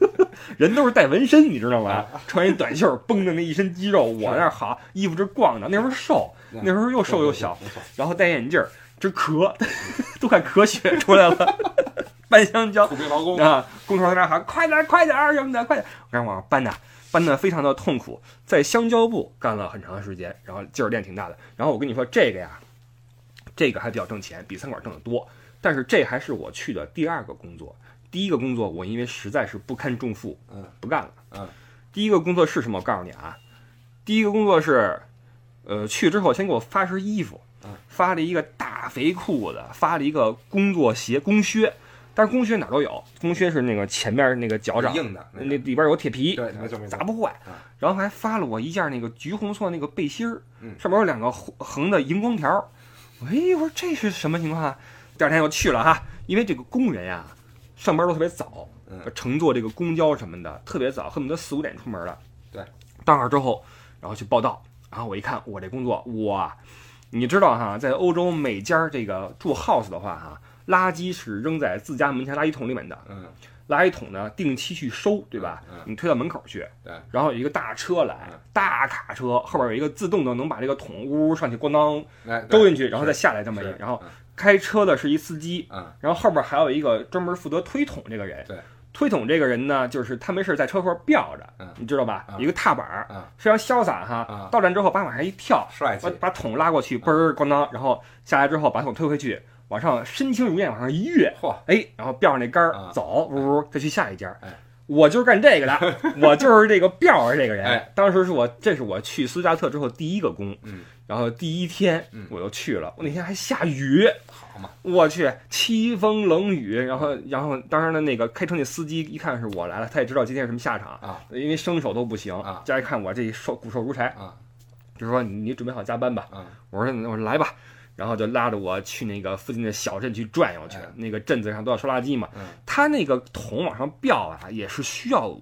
Speaker 2: 人都是带纹身，你知道吗？
Speaker 3: 啊
Speaker 2: 穿一短袖，绷着那一身肌肉，我那儿好衣服这逛的，那时候瘦，那时候又瘦又小，然后戴眼镜儿，这咳，都快咳血出来了。搬香蕉
Speaker 3: 苦逼劳工
Speaker 2: 啊，工头在那儿喊快点儿快点儿什么的，快点儿！我让往上搬呐，搬的非常的痛苦，在香蕉部干了很长时间，然后劲儿练挺大的。然后我跟你说这个呀，这个还比较挣钱，比餐馆挣得多。但是这还是我去的第二个工作，第一个工作我因为实在是不堪重负，
Speaker 3: 嗯，
Speaker 2: 不干了。
Speaker 3: 嗯，
Speaker 2: 第一个工作是什么？我告诉你啊，第一个工作是，呃，去之后先给我发身衣服，
Speaker 3: 嗯
Speaker 2: 发了一个大肥裤子，发了一个工作鞋工靴，但是工靴哪儿都有，工靴是那个前面那个脚掌
Speaker 3: 硬的，
Speaker 2: 那里边有铁皮，砸不坏
Speaker 3: 啊。
Speaker 2: 然后还发了我一件那个橘红色那个背心儿，
Speaker 3: 嗯
Speaker 2: 上面有两个横横的荧光条儿。哎，我说这是什么情况啊？第二天又去了哈，因为这个工人呀，上班都特别早，
Speaker 3: 嗯。
Speaker 2: 乘坐这个公交什么的特别早，恨不得四五点出门了。
Speaker 3: 对，
Speaker 2: 到那儿之后，然后去报道，然后我一看我这工作，哇，你知道哈，在欧洲每家这个住 house 的话哈，垃圾是扔在自家门前垃圾桶里面的，
Speaker 3: 嗯，
Speaker 2: 垃圾桶呢定期去收，对吧？
Speaker 3: 嗯。
Speaker 2: 你推到门口去，
Speaker 3: 对，
Speaker 2: 然后有一个大车来
Speaker 3: 嗯，
Speaker 2: 大卡车后边有一个自动的能把这个桶呜呜上去，咣当
Speaker 3: 哎，
Speaker 2: 兜进去，然后再下来这么一
Speaker 3: 是，
Speaker 2: 然后开车的是一司机，
Speaker 3: 嗯。
Speaker 2: 然后后边还有一个专门负责推桶这个人。
Speaker 3: 对，
Speaker 2: 推桶这个人呢，就是他没事在车后边吊着，
Speaker 3: 嗯。
Speaker 2: 你知道吧？
Speaker 3: 嗯。
Speaker 2: 一个踏板儿，
Speaker 3: 嗯。
Speaker 2: 非常潇洒哈。
Speaker 3: 嗯。
Speaker 2: 到站之后，把往上一跳，
Speaker 3: 帅气。
Speaker 2: 把，把桶拉过去，嘣儿咣当，然后下来之后把桶推回去，往上身轻如燕往上一跃，
Speaker 3: 嚯，
Speaker 2: 哎，然后吊上那杆儿
Speaker 3: 啊
Speaker 2: 走，呜呜，再去下一家。
Speaker 3: 哎。
Speaker 2: 我就是干这个的，我就是这个吊着这个人。
Speaker 3: 哎。
Speaker 2: 当时是我，这是我去斯加特之后第一个工，
Speaker 3: 嗯，
Speaker 2: 然后第一天
Speaker 3: 嗯。
Speaker 2: 我就去了，我那天还下雨，
Speaker 3: 好嘛，
Speaker 2: 我去，凄风冷雨，然后然后当时呢那个开车那司机一看是我来了，他也知道今天是什么下场
Speaker 3: 啊，
Speaker 2: 因为生手都不行
Speaker 3: 啊，
Speaker 2: 再一看我这瘦骨瘦如柴，
Speaker 3: 啊。
Speaker 2: 就说你你准备好加班吧，
Speaker 3: 啊。
Speaker 2: 我说我说来吧，然后就拉着我去那个附近的小镇去转悠去
Speaker 3: 哎，
Speaker 2: 那个镇子上都要收垃圾嘛，
Speaker 3: 嗯。
Speaker 2: 他那个桶往上吊啊，也是需要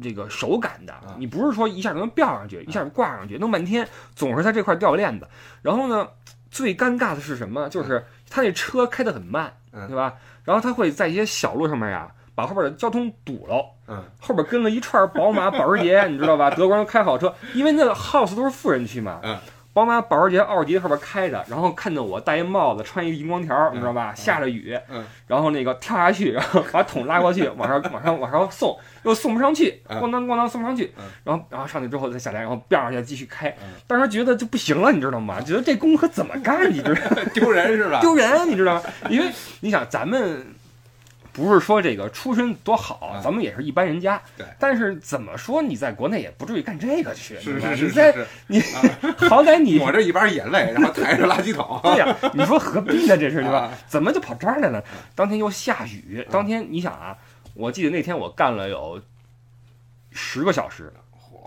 Speaker 2: 这个手感的
Speaker 3: 啊，
Speaker 2: 你不是说一下就能吊上去，一下就挂上去，弄半天总是在这块掉链子。然后呢，最尴尬的是什么？就是他那车开得很慢，
Speaker 3: 嗯
Speaker 2: 对吧？然后他会在一些小路上面呀，把后边的交通堵了。
Speaker 3: 嗯
Speaker 2: 后边跟了一串宝马、保时捷，你知道吧？德国人开好车，因为那个 house 都是富人区嘛。
Speaker 3: 嗯
Speaker 2: 宝马、保时捷、奥迪后边开着，然后看见我戴一帽子，穿一个荧光条，你知道吧？下着雨，
Speaker 3: 嗯
Speaker 2: 然后那个跳下去，然后把桶拉过去，往上往上往上送，又送不上去，
Speaker 3: 嗯
Speaker 2: 咣当咣当送不上去
Speaker 3: 嗯，
Speaker 2: 然后然后上去之后再下来，然后吊上去继续开
Speaker 3: 嗯。
Speaker 2: 当时觉得就不行了，你知道吗？觉得这工可怎么干？你知道吗？
Speaker 3: 丢人是吧？
Speaker 2: 丢人，你知道吗？因为你想，咱们不是说这个出身多好，
Speaker 3: 嗯
Speaker 2: 咱们也是一般人家。
Speaker 3: 对
Speaker 2: 但是怎么说，你在国内也不至于干这个去，
Speaker 3: 是
Speaker 2: 对吧
Speaker 3: 是是
Speaker 2: 你在你 好歹你
Speaker 3: 抹着一把眼泪，然后抬着垃圾桶。
Speaker 2: 对呀、你说何必呢？这是对吧
Speaker 3: 啊？
Speaker 2: 怎么就跑这儿来了？当天又下雨，当天你想啊，我记得那天我干了有十个小时，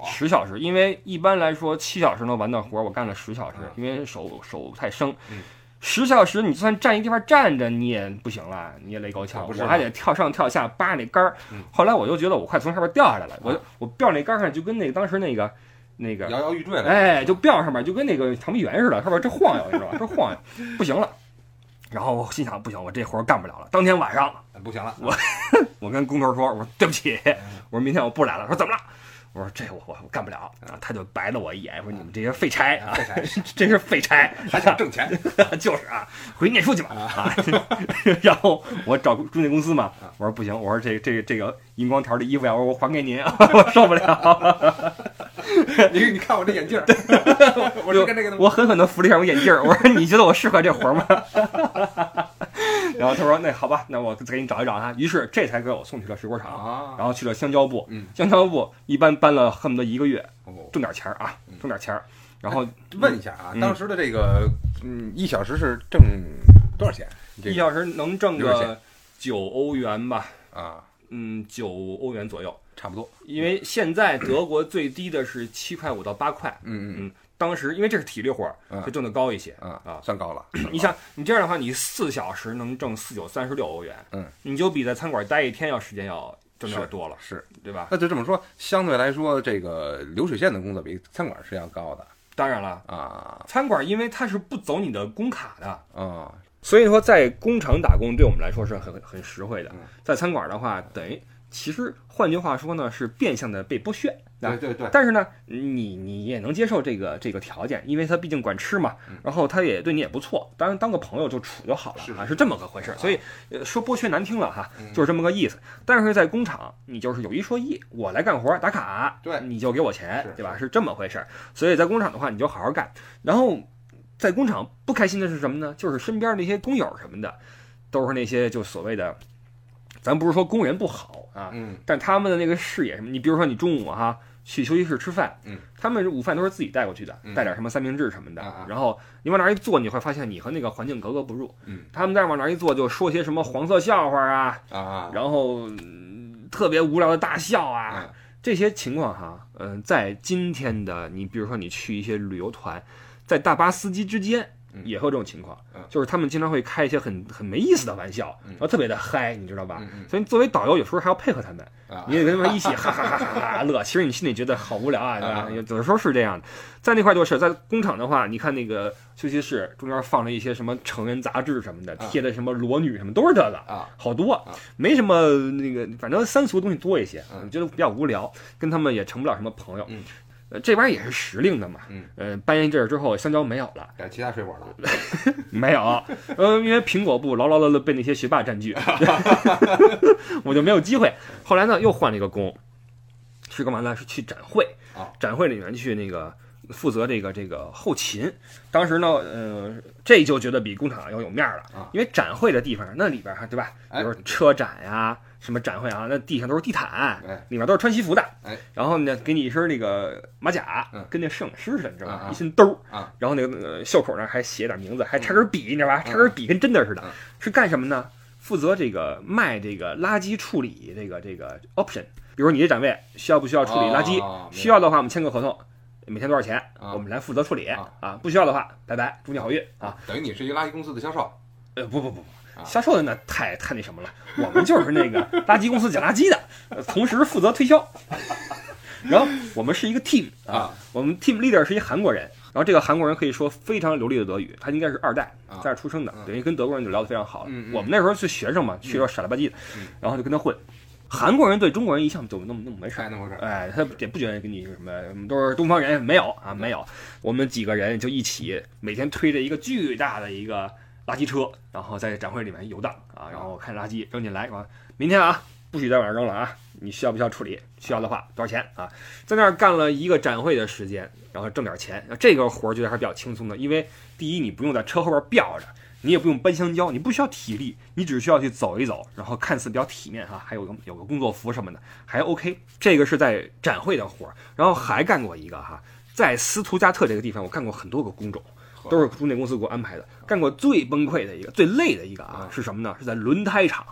Speaker 2: 十小时，因为一般来说七小时能完的活儿，我干了十小时
Speaker 3: 嗯，
Speaker 2: 因为手手太生
Speaker 3: 嗯。
Speaker 2: 十小时，你就算站一地方站着，你也不行了，你也累够呛我还得跳上跳下扒那杆儿
Speaker 3: 嗯。
Speaker 2: 后来我就觉得我快从上面掉下来了，我
Speaker 3: 啊
Speaker 2: 我吊那杆上就跟那个当时那个那个
Speaker 3: 摇摇欲坠了。
Speaker 2: 哎，就吊上面，就跟那个长臂猿似的，上面这晃悠，你知道吧？这晃悠，不行了。然后我心想，不行，我这活儿干不了了。当天晚上，
Speaker 3: 不行了，
Speaker 2: 我 我跟工头说，我说对不起，我说明天我不来了。说怎么了？我说这我我我干不了啊。他就白了我一眼，说你们这些废柴啊，
Speaker 3: 废柴
Speaker 2: 真是废柴，
Speaker 3: 还想挣钱。
Speaker 2: 就是啊，回去念书去吧啊。然后我找中介公司嘛，我说不行，我说这这这个荧光条的衣服呀，我说我还给您，我受不了。
Speaker 3: 你你看我这眼镜儿，我就跟这个
Speaker 2: 我狠狠的扶了一下我眼镜儿，我说你觉得我适合这活儿吗？然后他说那好吧，那我再给你找一找哈。于是这才给我送去了水果厂，
Speaker 3: 啊，
Speaker 2: 然后去了香蕉部。
Speaker 3: 嗯
Speaker 2: 香蕉部一般搬了恨不得一个月，
Speaker 3: 哦
Speaker 2: 挣点钱儿啊
Speaker 3: 嗯，
Speaker 2: 挣点钱儿。然后
Speaker 3: 问一下啊，
Speaker 2: 嗯
Speaker 3: 当时的这个嗯一小时是挣多少钱？这个
Speaker 2: 一小时能挣
Speaker 3: 多少
Speaker 2: 个九欧元吧，
Speaker 3: 啊，
Speaker 2: 嗯，九欧元左右。
Speaker 3: 差不多。
Speaker 2: 因为现在德国最低的是七块五到八块，
Speaker 3: 嗯嗯
Speaker 2: 当时因为这是体力活儿，
Speaker 3: 嗯
Speaker 2: 就挣得高一些。
Speaker 3: 嗯
Speaker 2: 啊
Speaker 3: 算高了。
Speaker 2: 你像你这样的话，你四小时能挣四九三十六欧元，
Speaker 3: 嗯，
Speaker 2: 你就比在餐馆待一天要时间要挣的要多了，
Speaker 3: 是，
Speaker 2: 对吧？
Speaker 3: 那就这么说，相对来说，这个流水线的工作比餐馆是要高的
Speaker 2: 当然了，
Speaker 3: 啊
Speaker 2: 餐馆因为它是不走你的工卡的，
Speaker 3: 啊，
Speaker 2: 所以说在工厂打工对我们来说是很很实惠的
Speaker 3: 嗯。
Speaker 2: 在餐馆的话，等于其实换句话说呢，是变相的被剥削。
Speaker 3: 对对对，
Speaker 2: 但是呢，你你也能接受这个这个条件，因为他毕竟管吃嘛，然后他也对你也不错，当然当个朋友就处就好了
Speaker 3: 是
Speaker 2: 啊，是这么个回事儿。所以呃说剥削难听了哈，
Speaker 3: 嗯
Speaker 2: 就是这么个意思。但是在工厂，你就是有一说一，我来干活打卡，
Speaker 3: 对
Speaker 2: 你就给我钱，对吧？是这么回事儿。所以在工厂的话，你就好好干。然后在工厂不开心的是什么呢？就是身边那些工友什么的，都是那些就所谓的，咱不是说工人不好啊，
Speaker 3: 嗯
Speaker 2: 但他们的那个视野什么，你比如说你中午哈去休息室吃饭，
Speaker 3: 嗯，
Speaker 2: 他们午饭都是自己带过去的，
Speaker 3: 嗯。
Speaker 2: 带点什么三明治什么的，然后你往那儿一坐，你会发现你和那个环境格格不入。
Speaker 3: 嗯。
Speaker 2: 他们再往那儿一坐，就说些什么黄色笑话啊，
Speaker 3: 啊，
Speaker 2: 然后、嗯特别无聊的大笑啊，
Speaker 3: 嗯。
Speaker 2: 这些情况哈，嗯、在今天的你比如说你去一些旅游团，在大巴司机之间。
Speaker 3: 嗯
Speaker 2: 也会有这种情况
Speaker 3: 嗯，
Speaker 2: 就是他们经常会开一些很很没意思的玩笑，
Speaker 3: 嗯
Speaker 2: 然后特别的嗨，你知道吧？所以作为导游，有时候还要配合他们，
Speaker 3: 啊
Speaker 2: 你得跟他们一起哈哈哈哈哈哈乐。其实你心里觉得好无聊啊，对吧
Speaker 3: 啊？
Speaker 2: 有的时候是这样的。在那块就是在工厂的话，你看那个休息室中间放了一些什么成人杂志什么的，
Speaker 3: 啊
Speaker 2: 贴的什么裸女什么都是这个，
Speaker 3: 啊
Speaker 2: 好多，没什么那个，反正三俗的东西多一些，
Speaker 3: 我
Speaker 2: 觉得比较无聊，跟他们也成不了什么朋友。这玩意儿也是时令的嘛。
Speaker 3: 嗯，
Speaker 2: 呃，搬一阵儿之后，香蕉没有了，
Speaker 3: 改其他水果了。
Speaker 2: 没有，呃，因为苹果部牢牢的被那些学霸占据，我就没有机会。后来呢，又换了一个工，是干嘛呢？是去展会
Speaker 3: 啊，
Speaker 2: 展会里面去那个负责这个这个后勤。当时呢，呃，这就觉得比工厂要有面儿了
Speaker 3: 啊，
Speaker 2: 因为展会的地方那里边哈，对吧？比
Speaker 3: 哎
Speaker 2: 如车展呀。什么展会啊？那地上都是地毯
Speaker 3: 哎，
Speaker 2: 里面都是穿西服的。
Speaker 3: 哎，
Speaker 2: 然后呢，给你一身那个马甲
Speaker 3: 嗯，
Speaker 2: 跟那摄影师似的，你知道
Speaker 3: 啊啊？
Speaker 2: 吗一身兜儿
Speaker 3: 啊，
Speaker 2: 然后那个呃袖口那还写点名字，还插根笔，你知道吧？插根笔跟真的似的
Speaker 3: 嗯，
Speaker 2: 是干什么呢？负责这个卖这个垃圾处理这个这个 option，比如你这展位需要不需要处理垃圾？
Speaker 3: 哦
Speaker 2: 需要的话，我们签个合同，每天多少钱？
Speaker 3: 啊
Speaker 2: 我们来负责处理
Speaker 3: 啊
Speaker 2: 啊！不需要的话，拜拜，祝你好运啊！
Speaker 3: 等于你是一个垃圾公司的销售。
Speaker 2: 呃，不不不，销售的那太太那什么了，我们就是那个 垃圾公司捡垃圾的，呃同时负责推销。然后我们是一个 team 啊
Speaker 3: 啊，
Speaker 2: 我们 team leader 是一韩国人，然后这个韩国人可以说非常流利的德语，他应该是二代
Speaker 3: 啊，
Speaker 2: 在这儿出生的，
Speaker 3: 嗯
Speaker 2: 等于跟德国人就聊得非常好了。我们那时候是学生嘛，去了傻了吧唧的
Speaker 3: 嗯，
Speaker 2: 然后就跟他混。韩国人对中国人一向就那么那么回事儿
Speaker 3: 哎，那么回事儿
Speaker 2: 哎，他也不觉得跟你是什么，我们都是东方人，没有啊，没有。我们几个人就一起每天推着一个巨大的一个垃圾车，然后在展会里面游荡啊，然后看垃圾扔进来，啊明天啊不许再往上扔了啊，你需要不需要处理？需要的话多少钱啊？在那儿干了一个展会的时间，然后挣点钱。这个活儿觉得还是比较轻松的，因为第一你不用在车后边吊着，你也不用搬香蕉，你不需要体力，你只需要去走一走，然后看似比较体面哈，还有个有个工作服什么的，还 OK。这个是在展会的活儿，然后还干过一个哈，在斯图加特这个地方，我干过很多个工种，都是中介公司给我安排的。干过最崩溃的一个、最累的一个啊，是什么呢？是在轮胎厂。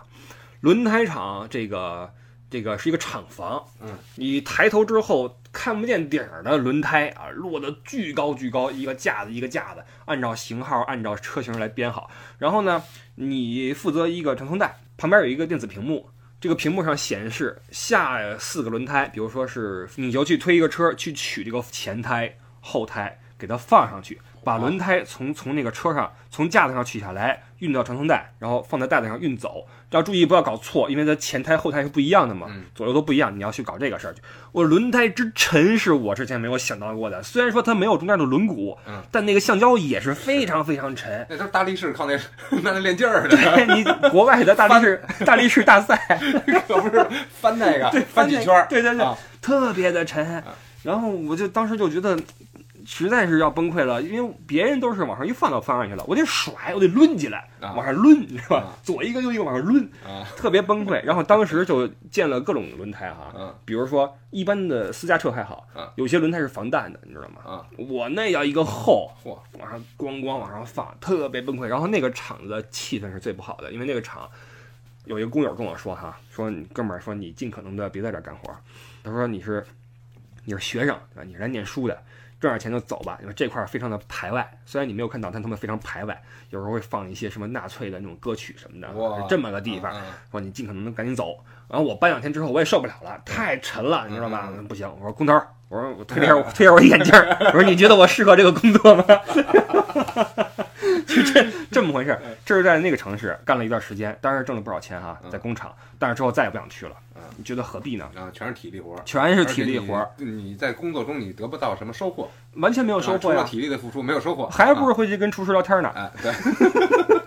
Speaker 2: 轮胎厂这个这个是一个厂房，
Speaker 3: 嗯，
Speaker 2: 你抬头之后看不见顶儿的轮胎啊，摞得巨高巨高，一个架子一个架子，按照型号、按照车型来编好。然后呢，你负责一个传送带，旁边有一个电子屏幕，这个屏幕上显示下四个轮胎，比如说是你就去推一个车去取这个前胎、后胎，给它放上去，把轮胎从从那个车上从架子上取下来，运到传送带，然后放在袋子上运走。要注意不要搞错，因为它前胎后胎是不一样的嘛，
Speaker 3: 嗯
Speaker 2: 左右都不一样，你要去搞这个事儿去。我轮胎之沉是我之前没有想到过的，虽然说它没有中间的轮毂，
Speaker 3: 嗯
Speaker 2: 但那个橡胶也是非常非常沉。
Speaker 3: 那都是大力士靠那 那那练劲儿的，
Speaker 2: 你国外的大力士大力士大赛，
Speaker 3: 可不是翻那个翻几圈儿，
Speaker 2: 对对对，
Speaker 3: 啊
Speaker 2: 特别的沉。然后我就当时就觉得，实在是要崩溃了，因为别人都是往上一放到放上去了，我得甩，我得抡起来，
Speaker 3: 啊
Speaker 2: 往上抡，你知道吧
Speaker 3: 啊？
Speaker 2: 左一个右一个往上抡，
Speaker 3: 啊
Speaker 2: 特别崩溃。然后当时就见了各种轮胎哈，
Speaker 3: 嗯
Speaker 2: 比如说一般的私家车还好
Speaker 3: 啊，
Speaker 2: 有些轮胎是防弹的，你知道吗？
Speaker 3: 啊，
Speaker 2: 我那要一个厚，
Speaker 3: 嚯，
Speaker 2: 往上咣咣往上放，特别崩溃。然后那个厂子的气氛是最不好的，因为那个厂有一个工友跟我说哈，说你哥们儿说你尽可能的别在这儿干活，他说你是你是学生对吧？你是来念书的，挣点钱就走吧，因为这块儿非常的排外。虽然你没有看到，但他们非常排外，有时候会放一些什么纳粹的那种歌曲什么的，是这么个地方。
Speaker 3: 嗯
Speaker 2: 说你尽可能的赶紧走。然后我搬两天之后我也受不了了，太沉了，你知道吗？
Speaker 3: 嗯
Speaker 2: 不行，我说工头儿，我说我推下 我推下我眼镜儿，我说你觉得我适合这个工作吗？就这这么回事儿，这是在那个城市干了一段时间，当然挣了不少钱哈，在工厂，但是之后再也不想去了
Speaker 3: 嗯。
Speaker 2: 你觉得何必呢？
Speaker 3: 啊，全是体力活儿，
Speaker 2: 全是体力活儿，
Speaker 3: 你。在工作中你得不到什么收获，
Speaker 2: 完全没有收
Speaker 3: 啊除了
Speaker 2: 获呀，
Speaker 3: 体力的付出没有收获，
Speaker 2: 还不如
Speaker 3: 啊
Speaker 2: 回去跟厨师聊天呢。
Speaker 3: 哎对，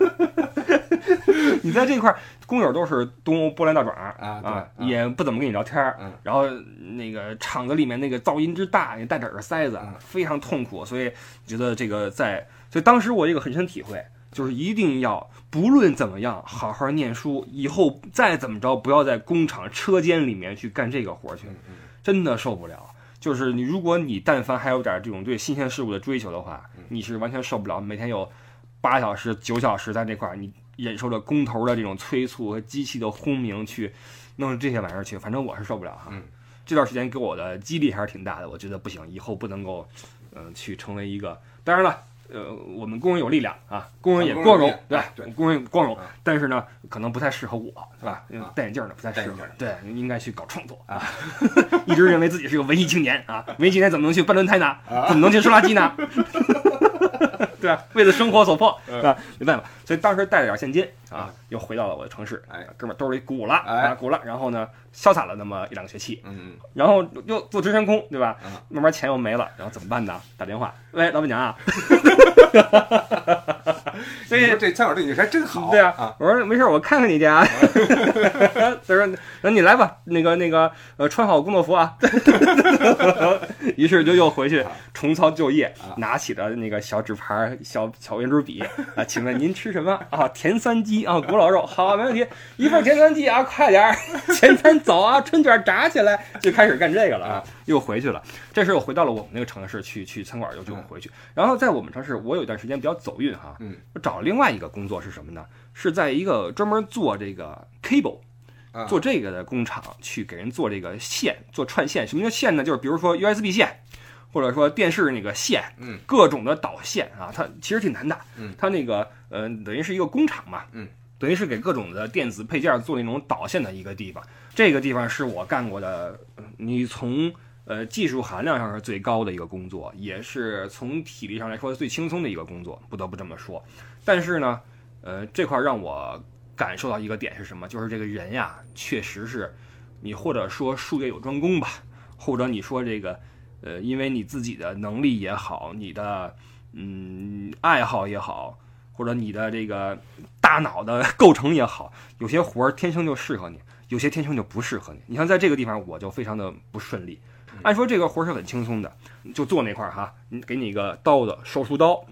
Speaker 2: 你在这块儿，工友都是东欧波兰大爪
Speaker 3: 啊
Speaker 2: 也不怎么跟你聊天然后那个厂子里面那个噪音之大，你戴着耳塞子
Speaker 3: 嗯，
Speaker 2: 非常痛苦，所以觉得这个在，所以当时我有一个很深体会，就是一定要不论怎么样好好念书，以后再怎么着不要在工厂车间里面去干这个活儿去，真的受不了。就是你，如果你但凡还有点这种对新鲜事物的追求的话，
Speaker 3: 嗯
Speaker 2: 你是完全受不了。每天有八小时、九小时在这块儿，你忍受着工头的这种催促和机器的轰鸣去弄这些玩意儿去，反正我是受不了哈。
Speaker 3: 嗯
Speaker 2: 这段时间给我的激励还是挺大的，我觉得不行，以后不能够，嗯、去成为一个。当然了。呃，我们工人有力量啊，工人也光荣，对吧？
Speaker 3: 对
Speaker 2: 工人光荣
Speaker 3: 啊，
Speaker 2: 但是呢，可能不太适合我，是吧？
Speaker 3: 啊
Speaker 2: 戴眼镜的不太适合对，应该去搞创作啊。一直认为自己是个文艺青年啊，文艺青年怎么能去搬轮胎呢？怎么能去收垃圾呢？对吧？为了生活所迫，是吧？没办法，所以当时带了点现金啊，又回到了我的城市，
Speaker 3: 哎，
Speaker 2: 哥们儿兜里鼓了鼓了，然后呢，潇洒了那么一两个学期，
Speaker 3: 嗯
Speaker 2: 然后又坐直升空，对吧
Speaker 3: 嗯？
Speaker 2: 慢慢钱又没了，然后怎么办呢？打电话，喂，老板娘啊，所以
Speaker 3: 你说这餐馆对你还真好，
Speaker 2: 对啊，
Speaker 3: 啊，
Speaker 2: 我说没事，我看看你家。他说：“那你来吧，那个那个呃，穿好工作服啊。”于是就又回去重操旧业，
Speaker 3: 啊
Speaker 2: 拿起了那个小纸牌儿、小小圆珠笔啊，请问您吃什么啊？甜酸鸡啊，古老肉，好，没问题，一份甜酸鸡啊，快点儿，前餐走啊，春卷炸起来，就开始干这个了啊，又回去了。这时候我回到了我们那个城市去去餐馆，又就回去。然后在我们城市，我有一段时间比较走运哈，
Speaker 3: 嗯，
Speaker 2: 我找另外一个工作是什么呢？是在一个专门做这个 cable
Speaker 3: 啊
Speaker 2: 做这个的工厂去给人做这个线，做串线。什么叫线呢？就是比如说 USB 线，或者说电视那个线，
Speaker 3: 嗯，
Speaker 2: 各种的导线啊，它其实挺难的。
Speaker 3: 嗯，
Speaker 2: 它那个呃，等于是一个工厂嘛。
Speaker 3: 嗯。
Speaker 2: 等于是给各种的电子配件做那种导线的一个地方，这个地方是我干过的，呃你从呃技术含量上是最高的一个工作，也是从体力上来说最轻松的一个工作，不得不这么说。但是呢，呃，这块儿让我感受到一个点是什么？就是这个人呀，确实是你或者说术业有专攻吧，或者你说这个呃，因为你自己的能力也好，你的嗯爱好也好，或者你的这个大脑的 构成也好，有些活儿天生就适合你，有些天生就不适合你。你像在这个地方，我就非常的不顺利。按说这个活儿是很轻松的，就做那块儿哈，你给你一个刀子，手术刀，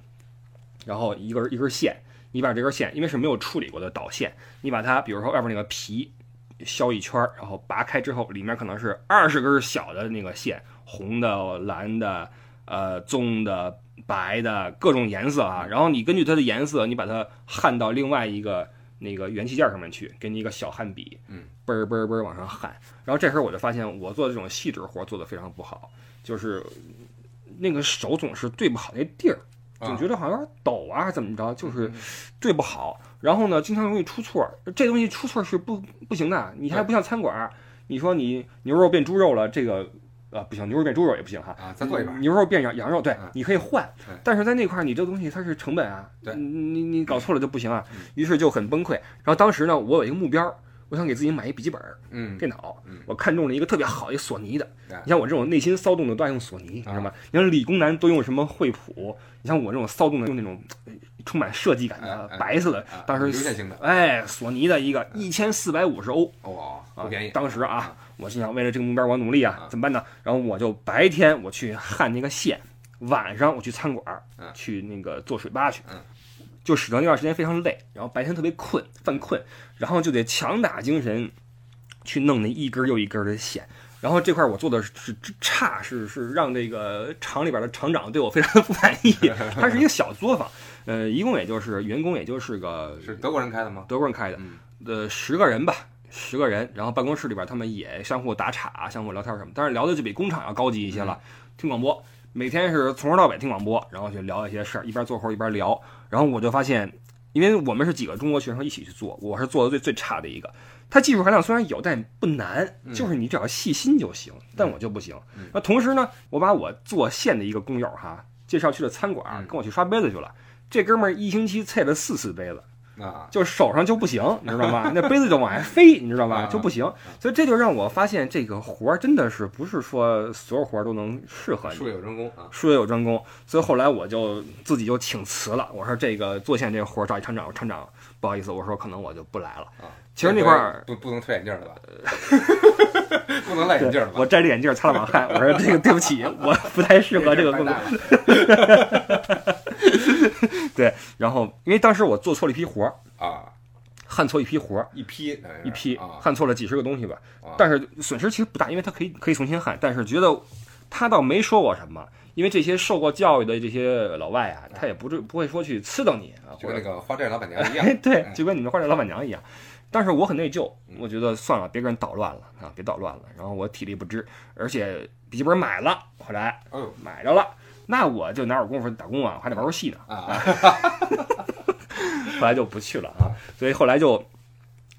Speaker 2: 然后一根一根线，你把这根线，因为是没有处理过的导线，你把它，比如说外边那个皮削一圈儿，然后拔开之后，里面可能是二十根小的那个线，红的、蓝的、呃棕的、白的各种颜色啊。然后你根据它的颜色，你把它焊到另外一个那个元器件上面去，给你一个小焊笔，
Speaker 3: 嗯，
Speaker 2: 嘣儿嘣儿嘣儿往上焊。然后这时候我就发现，我做的这种细致活做的非常不好，就是那个手总是对不好那地儿。总觉得好像有点抖啊，怎么着，就是对不好。然后呢，经常容易出错儿。这东西出错儿是不不行的。你还不像餐馆儿，你说你牛肉变猪肉了，这个呃不行，牛肉变猪肉也不行哈。
Speaker 3: 啊，再做一盘。
Speaker 2: 牛肉变羊羊肉，对
Speaker 3: 嗯，
Speaker 2: 你可以换
Speaker 3: 对，
Speaker 2: 但是在那块儿，你这东西它是成本啊，
Speaker 3: 对
Speaker 2: 你你你搞错了就不行啊
Speaker 3: 嗯。
Speaker 2: 于是就很崩溃。然后当时呢，我有一个目标儿，我想给自己买一笔记本儿
Speaker 3: 嗯，
Speaker 2: 电脑
Speaker 3: 嗯，
Speaker 2: 我看中了一个特别好一个索尼的。
Speaker 3: 对
Speaker 2: 你像我这种内心骚动的都爱用索尼，你知道
Speaker 3: 啊
Speaker 2: 吗？你像理工男都用什么惠普，你像我这种骚动的用那种呃充满设计感的白色的
Speaker 3: 啊，
Speaker 2: 当时
Speaker 3: 流线型的
Speaker 2: 哎，索尼的一个一千四百五十欧。
Speaker 3: 哦，
Speaker 2: 啊
Speaker 3: 不便宜。
Speaker 2: 当时啊，我心想，为了这个目标，我努力啊
Speaker 3: 啊，
Speaker 2: 怎么办呢？然后我就白天我去焊那个线，晚上我去餐馆去那个做水吧去
Speaker 3: 嗯，
Speaker 2: 就使得那段时间非常累，然后白天特别困，犯困，然后就得强打精神去弄那一根又一根的线。然后这块我做的是是差，是是让这个厂里边的厂长对我非常的不满意。它是一个小作坊，呃，一共也就是员工也就是个
Speaker 3: 是德国人开的吗？
Speaker 2: 德国人开的，
Speaker 3: 嗯
Speaker 2: 呃，十个人吧，十个人，然后办公室里边他们也相互打岔、相互聊天什么，但是聊的就比工厂要高级一些了。听广播，每天是从头到尾听广播，然后去聊一些事儿，一边做活一边聊。然后我就发现，因为我们是几个中国学生一起去做，我是做的最最差的一个。它技术含量虽然有，但不难，就是你只要细心就行。但我就不行。那同时呢，我把我做线的一个工友哈介绍去了餐馆，
Speaker 3: 嗯
Speaker 2: 跟我去刷杯子去了。这哥们儿一星期菜了四次杯子，
Speaker 3: 啊，
Speaker 2: 就手上就不行，你知道吗？那杯子就往外飞，你知道吧？
Speaker 3: 啊
Speaker 2: 就不行。所以这就让我发现，这个活儿真的是不是说所有活儿都能适合你术。
Speaker 3: 业有专攻啊。
Speaker 2: 术业有专攻，所以后来我就自己就请辞了。我说这个做线这个活儿找一厂长，厂长不好意思，我说可能我就不来了。
Speaker 3: 啊，
Speaker 2: 其实那块儿
Speaker 3: 不不能推眼镜了吧？不能赖眼镜了吧？
Speaker 2: 我摘着眼镜擦了把汗，我说这个对不起，我不太适合这个工作。对，然后因为当时我做错了一批活儿，
Speaker 3: 啊，
Speaker 2: 焊错一批活儿，
Speaker 3: 一批
Speaker 2: 一批
Speaker 3: 啊，
Speaker 2: 焊错了几十个东西吧
Speaker 3: 啊，
Speaker 2: 但是损失其实不大，因为他可以可以重新焊，但是觉得他倒没说我什么，因为这些受过教育的这些老外啊，他也不至不会说去呲瞪你啊，
Speaker 3: 就跟那个花店老板娘一样
Speaker 2: 哎，对
Speaker 3: 哎，
Speaker 2: 就跟你们花店老板娘一样。但是我很内疚，
Speaker 3: 嗯
Speaker 2: 我觉得算了，别跟人捣乱了啊，别捣乱了。然后我体力不支，而且笔记本买了，后来
Speaker 3: 嗯
Speaker 2: 买着了，那我就哪有功夫打工啊？我还得玩游戏呢。
Speaker 3: 啊，
Speaker 2: 后来就不去了啊，所以后来就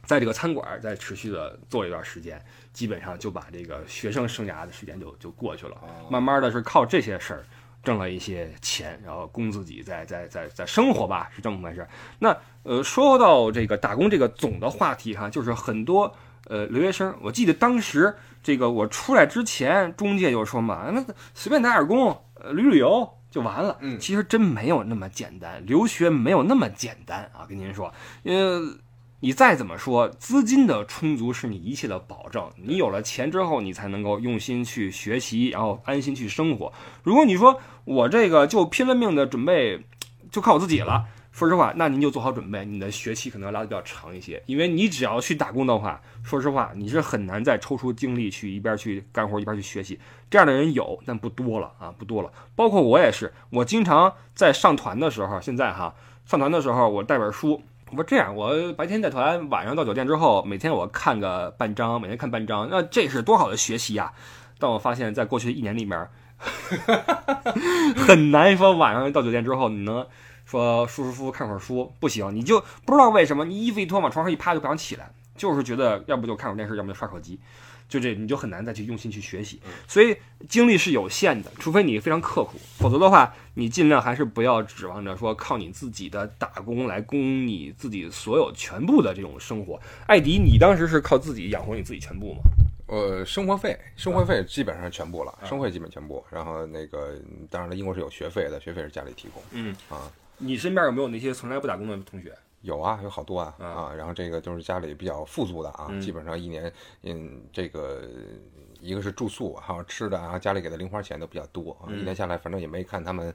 Speaker 2: 在这个餐馆再持续的做了一段时间，基本上就把这个学生生涯的时间就就过去了。
Speaker 3: 哦
Speaker 2: 慢慢的是靠这些事儿挣了一些钱，然后供自己在在在在生活吧，是这么回事。那呃，说到这个打工这个总的话题哈，就是很多呃留学生，我记得当时这个我出来之前，中介就说嘛，那随便打点工，呃，旅旅游就完了。
Speaker 3: 嗯
Speaker 2: 其实真没有那么简单，留学没有那么简单啊，跟您说，呃。你再怎么说，资金的充足是你一切的保证。你有了钱之后，你才能够用心去学习，然后安心去生活。如果你说我这个就拼了命的准备，就靠我自己了，说实话，那您就做好准备，你的学期可能要拉的比较长一些，因为你只要去打工的话，说实话，你是很难再抽出精力去一边去干活一边去学习。这样的人有，但不多了啊，不多了。包括我也是，我经常在上团的时候，现在哈上团的时候，我带本书。我说这样，我白天带团，晚上到酒店之后，每天我看个半章，每天看半章，那这是多好的学习呀、但我发现，在过去一年里面，很难说晚上到酒店之后你能说舒舒服服看会儿书，不行，你就不知道为什么，你衣服一脱往床上一趴就不想起来，就是觉得要不就看会儿电视，要么就刷手机，就这你就很难再去用心去学习，所以精力是有限的，除非你非常刻苦，否则的话，你尽量还是不要指望着说靠你自己的打工来供你自己所有全部的这种生活。艾迪，你当时是靠自己养活你自己全部吗？
Speaker 3: 呃，生活费，生活费基本上全部了，
Speaker 2: 啊
Speaker 3: 生活费基本全部。然后那个，当然了，英国是有学费的，学费是家里提供。
Speaker 2: 嗯
Speaker 3: 啊，
Speaker 2: 你身边有没有那些从来不打工的同学？
Speaker 3: 有啊，有好多啊
Speaker 2: 啊
Speaker 3: 啊。然后这个就是家里比较富足的啊，
Speaker 2: 嗯
Speaker 3: 基本上一年，嗯，这个一个是住宿，还有吃的啊，家里给的零花钱都比较多啊，
Speaker 2: 嗯
Speaker 3: 一年下来反正也没看他们，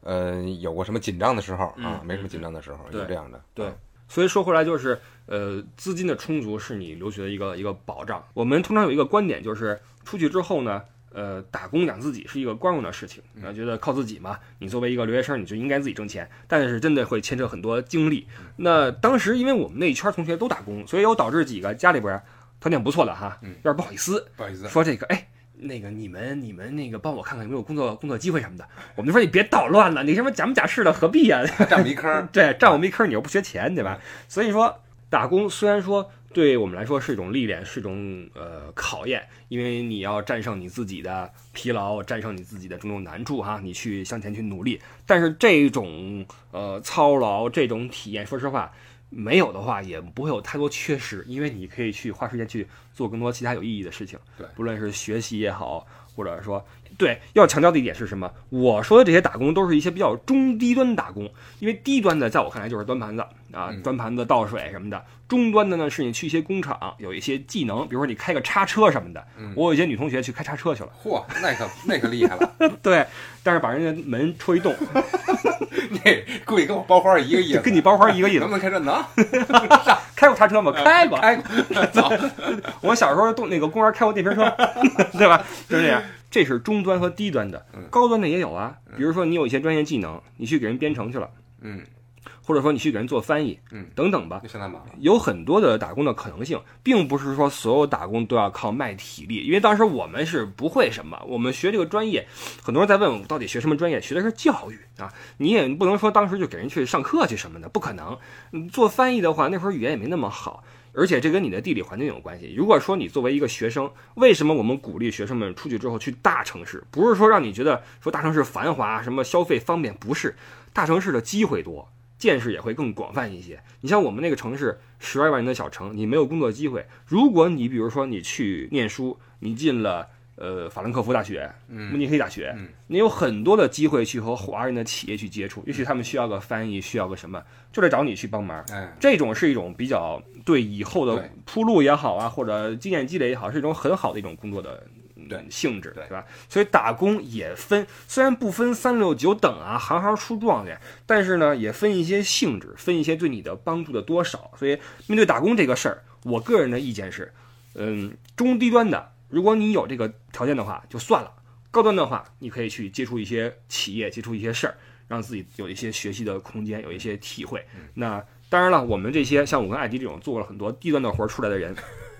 Speaker 3: 呃，有过什么紧张的时候啊
Speaker 2: 嗯，
Speaker 3: 没什么紧张的时候，
Speaker 2: 对
Speaker 3: 有这样的，
Speaker 2: 对
Speaker 3: 啊，
Speaker 2: 所以说回来就是，呃，资金的充足是你留学的一个一个保障。我们通常有一个观点，就是出去之后呢，呃，打工养自己是一个光荣的事情，啊，觉得靠自己嘛，你作为一个留学生，你就应该自己挣钱，但是真的会牵扯很多精力。那当时因为我们那一圈同学都打工，所以有导致几个家里边条件不错的哈，
Speaker 3: 嗯
Speaker 2: 有点不好意思，
Speaker 3: 不好意思，
Speaker 2: 说这个，哎，那个你们你们那个帮我看看有没有工作工作机会什么的。我们就说你别捣乱了，你什么假模假式的，何必呀、
Speaker 3: 占我一坑，
Speaker 2: 对，占我们一坑，你又不缺钱，对吧？所以说，打工虽然说对我们来说是一种历练，是一种呃考验，因为你要战胜你自己的疲劳，战胜你自己的种种难处哈，你去向前去努力。但是这种呃操劳，这种体验，说实话。没有的话，也不会有太多缺失，因为你可以去花时间去做更多其他有意义的事情。
Speaker 3: 对
Speaker 2: 不论是学习也好，或者说，对，要强调的一点是什么？我说的这些打工都是一些比较中低端打工，因为低端的在我看来就是端盘子啊，
Speaker 3: 嗯
Speaker 2: 端盘子倒水什么的。中端的呢，是你去一些工厂，有一些技能，比如说你开个叉车什么的。
Speaker 3: 嗯
Speaker 2: 我有一些女同学去开叉车去了，
Speaker 3: 嚯，那可那可厉害了，
Speaker 2: 对，但是把人家门戳一洞，
Speaker 3: 那估计跟我包花一个意思，
Speaker 2: 跟你包花一个意思
Speaker 3: 能。不能开车？能，
Speaker 2: 开过叉车吗？开过，
Speaker 3: 开过，走，
Speaker 2: 我小时候动那个公园开过电瓶车，对吧？就是这样。这是中端和低端的
Speaker 3: 嗯，
Speaker 2: 高端的也有啊。比如说你有一些专业技能，你去给人编程去了，
Speaker 3: 嗯，
Speaker 2: 或者说你去给人做翻译，
Speaker 3: 嗯，
Speaker 2: 等等吧有很多的打工的可能性，并不是说所有打工都要靠卖体力，因为当时我们是不会什么，我们学这个专业，很多人在问我到底学什么专业，学的是教育啊，你也不能说当时就给人去上课去什么的，不可能。嗯做翻译的话，那会儿语言也没那么好。而且这跟你的地理环境有关系。如果说你作为一个学生，为什么我们鼓励学生们出去之后去大城市？不是说让你觉得说大城市繁华，什么消费方便，不是，大城市的机会多，见识也会更广泛一些。你像我们那个城市，十二万人的小城，你没有工作机会。如果你比如说你去念书，你进了呃法兰克福大学、慕尼黑大学，
Speaker 3: 嗯
Speaker 2: 你有很多的机会去和华人的企业去接触。也许他们需要个翻译，需要个什么，就得找你去帮忙。
Speaker 3: 哎，
Speaker 2: 这种是一种比较对以后的铺路也好啊，或者经验积累也好，是一种很好的一种工作的嗯
Speaker 3: 对
Speaker 2: 性质，
Speaker 3: 对
Speaker 2: 吧？所以打工也分，虽然不分三六九等啊，行行出状元，但是呢，也分一些性质，分一些对你的帮助的多少。所以面对打工这个事儿，我个人的意见是，嗯，中低端的，如果你有这个条件的话，就算了；高端的话，你可以去接触一些企业，接触一些事儿，让自己有一些学习的空间，有一些体会。那当然了，我们这些像我跟艾迪这种做了很多低端的活儿出来的人，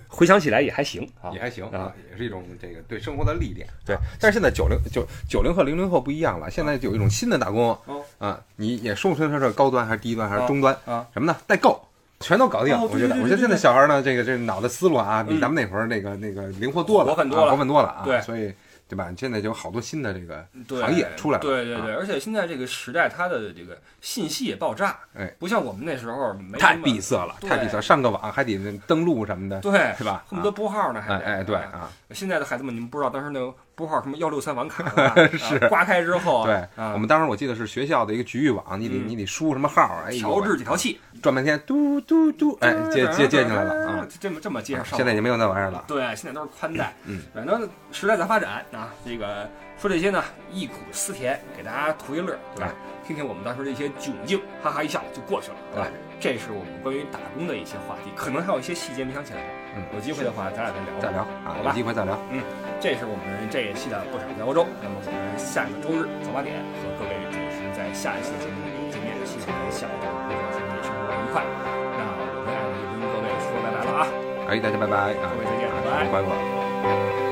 Speaker 2: 回想起来也还行啊
Speaker 3: 也。还行
Speaker 2: 啊
Speaker 3: 啊，也是一种这个对生活的历练。
Speaker 2: 对
Speaker 3: 啊，但是现在九零九九零后、零零后不一样了，现在有一种新的打工
Speaker 2: 哦
Speaker 3: 啊，你也说不清它是高端还是低端还是中端
Speaker 2: 啊
Speaker 3: 什么呢？代购。全都搞定，
Speaker 2: 哦
Speaker 3: 我觉得，我觉得现在小孩呢，这个这脑袋思路啊，比
Speaker 2: 嗯
Speaker 3: 咱们那会儿那个那个灵活多了，啊
Speaker 2: 活很多了。
Speaker 3: 活很多了啊。
Speaker 2: 对。
Speaker 3: 所以对吧？现在就有好多新的这个行业出来了，啊。
Speaker 2: 对对对，而且现在这个时代，它的这个信息也爆炸，
Speaker 3: 哎，
Speaker 2: 不像我们那时候没
Speaker 3: 太闭塞了，太闭塞，上个网还得登录什么的，
Speaker 2: 对，
Speaker 3: 是吧？
Speaker 2: 恨不得拨号呢，还得
Speaker 3: 哎哎，对啊，
Speaker 2: 现在的孩子们，你们不知道当时那个拨号什么幺六三网卡的
Speaker 3: 是
Speaker 2: 啊刮开之后啊，
Speaker 3: 对，
Speaker 2: 啊
Speaker 3: 我们当时我记得是学校的一个局域网，你得
Speaker 2: 嗯
Speaker 3: 你得输什么号，哎呦
Speaker 2: 调制几条气，
Speaker 3: 转半天，嘟嘟嘟，哎，接接接进来了啊！，
Speaker 2: 这么这么接上
Speaker 3: 现在已经没有那玩意儿了。
Speaker 2: 对，现在都是宽带。
Speaker 3: 嗯，
Speaker 2: 反正时代在发展啊，这个说这些呢，忆苦思甜，给大家图一乐，对吧？听听我们当时的一些窘境，哈哈一笑就过去了，对吧？这是我们关于打工的一些话题，可能还有一些细节没想起来。
Speaker 3: 嗯
Speaker 2: 有机会的话，咱俩再聊。
Speaker 3: 再聊啊，有
Speaker 2: 好吧
Speaker 3: 机会再聊。
Speaker 2: 嗯这是我们这一期的不少在欧洲。那么我们下个周日早八点和各位准时在下一期节目里见面，希望下一周各位兄弟生活愉快。那我们就跟各位说拜拜了啊，
Speaker 3: 哎，大家拜拜啊
Speaker 2: 各位，再见，拜拜。
Speaker 3: 拜拜。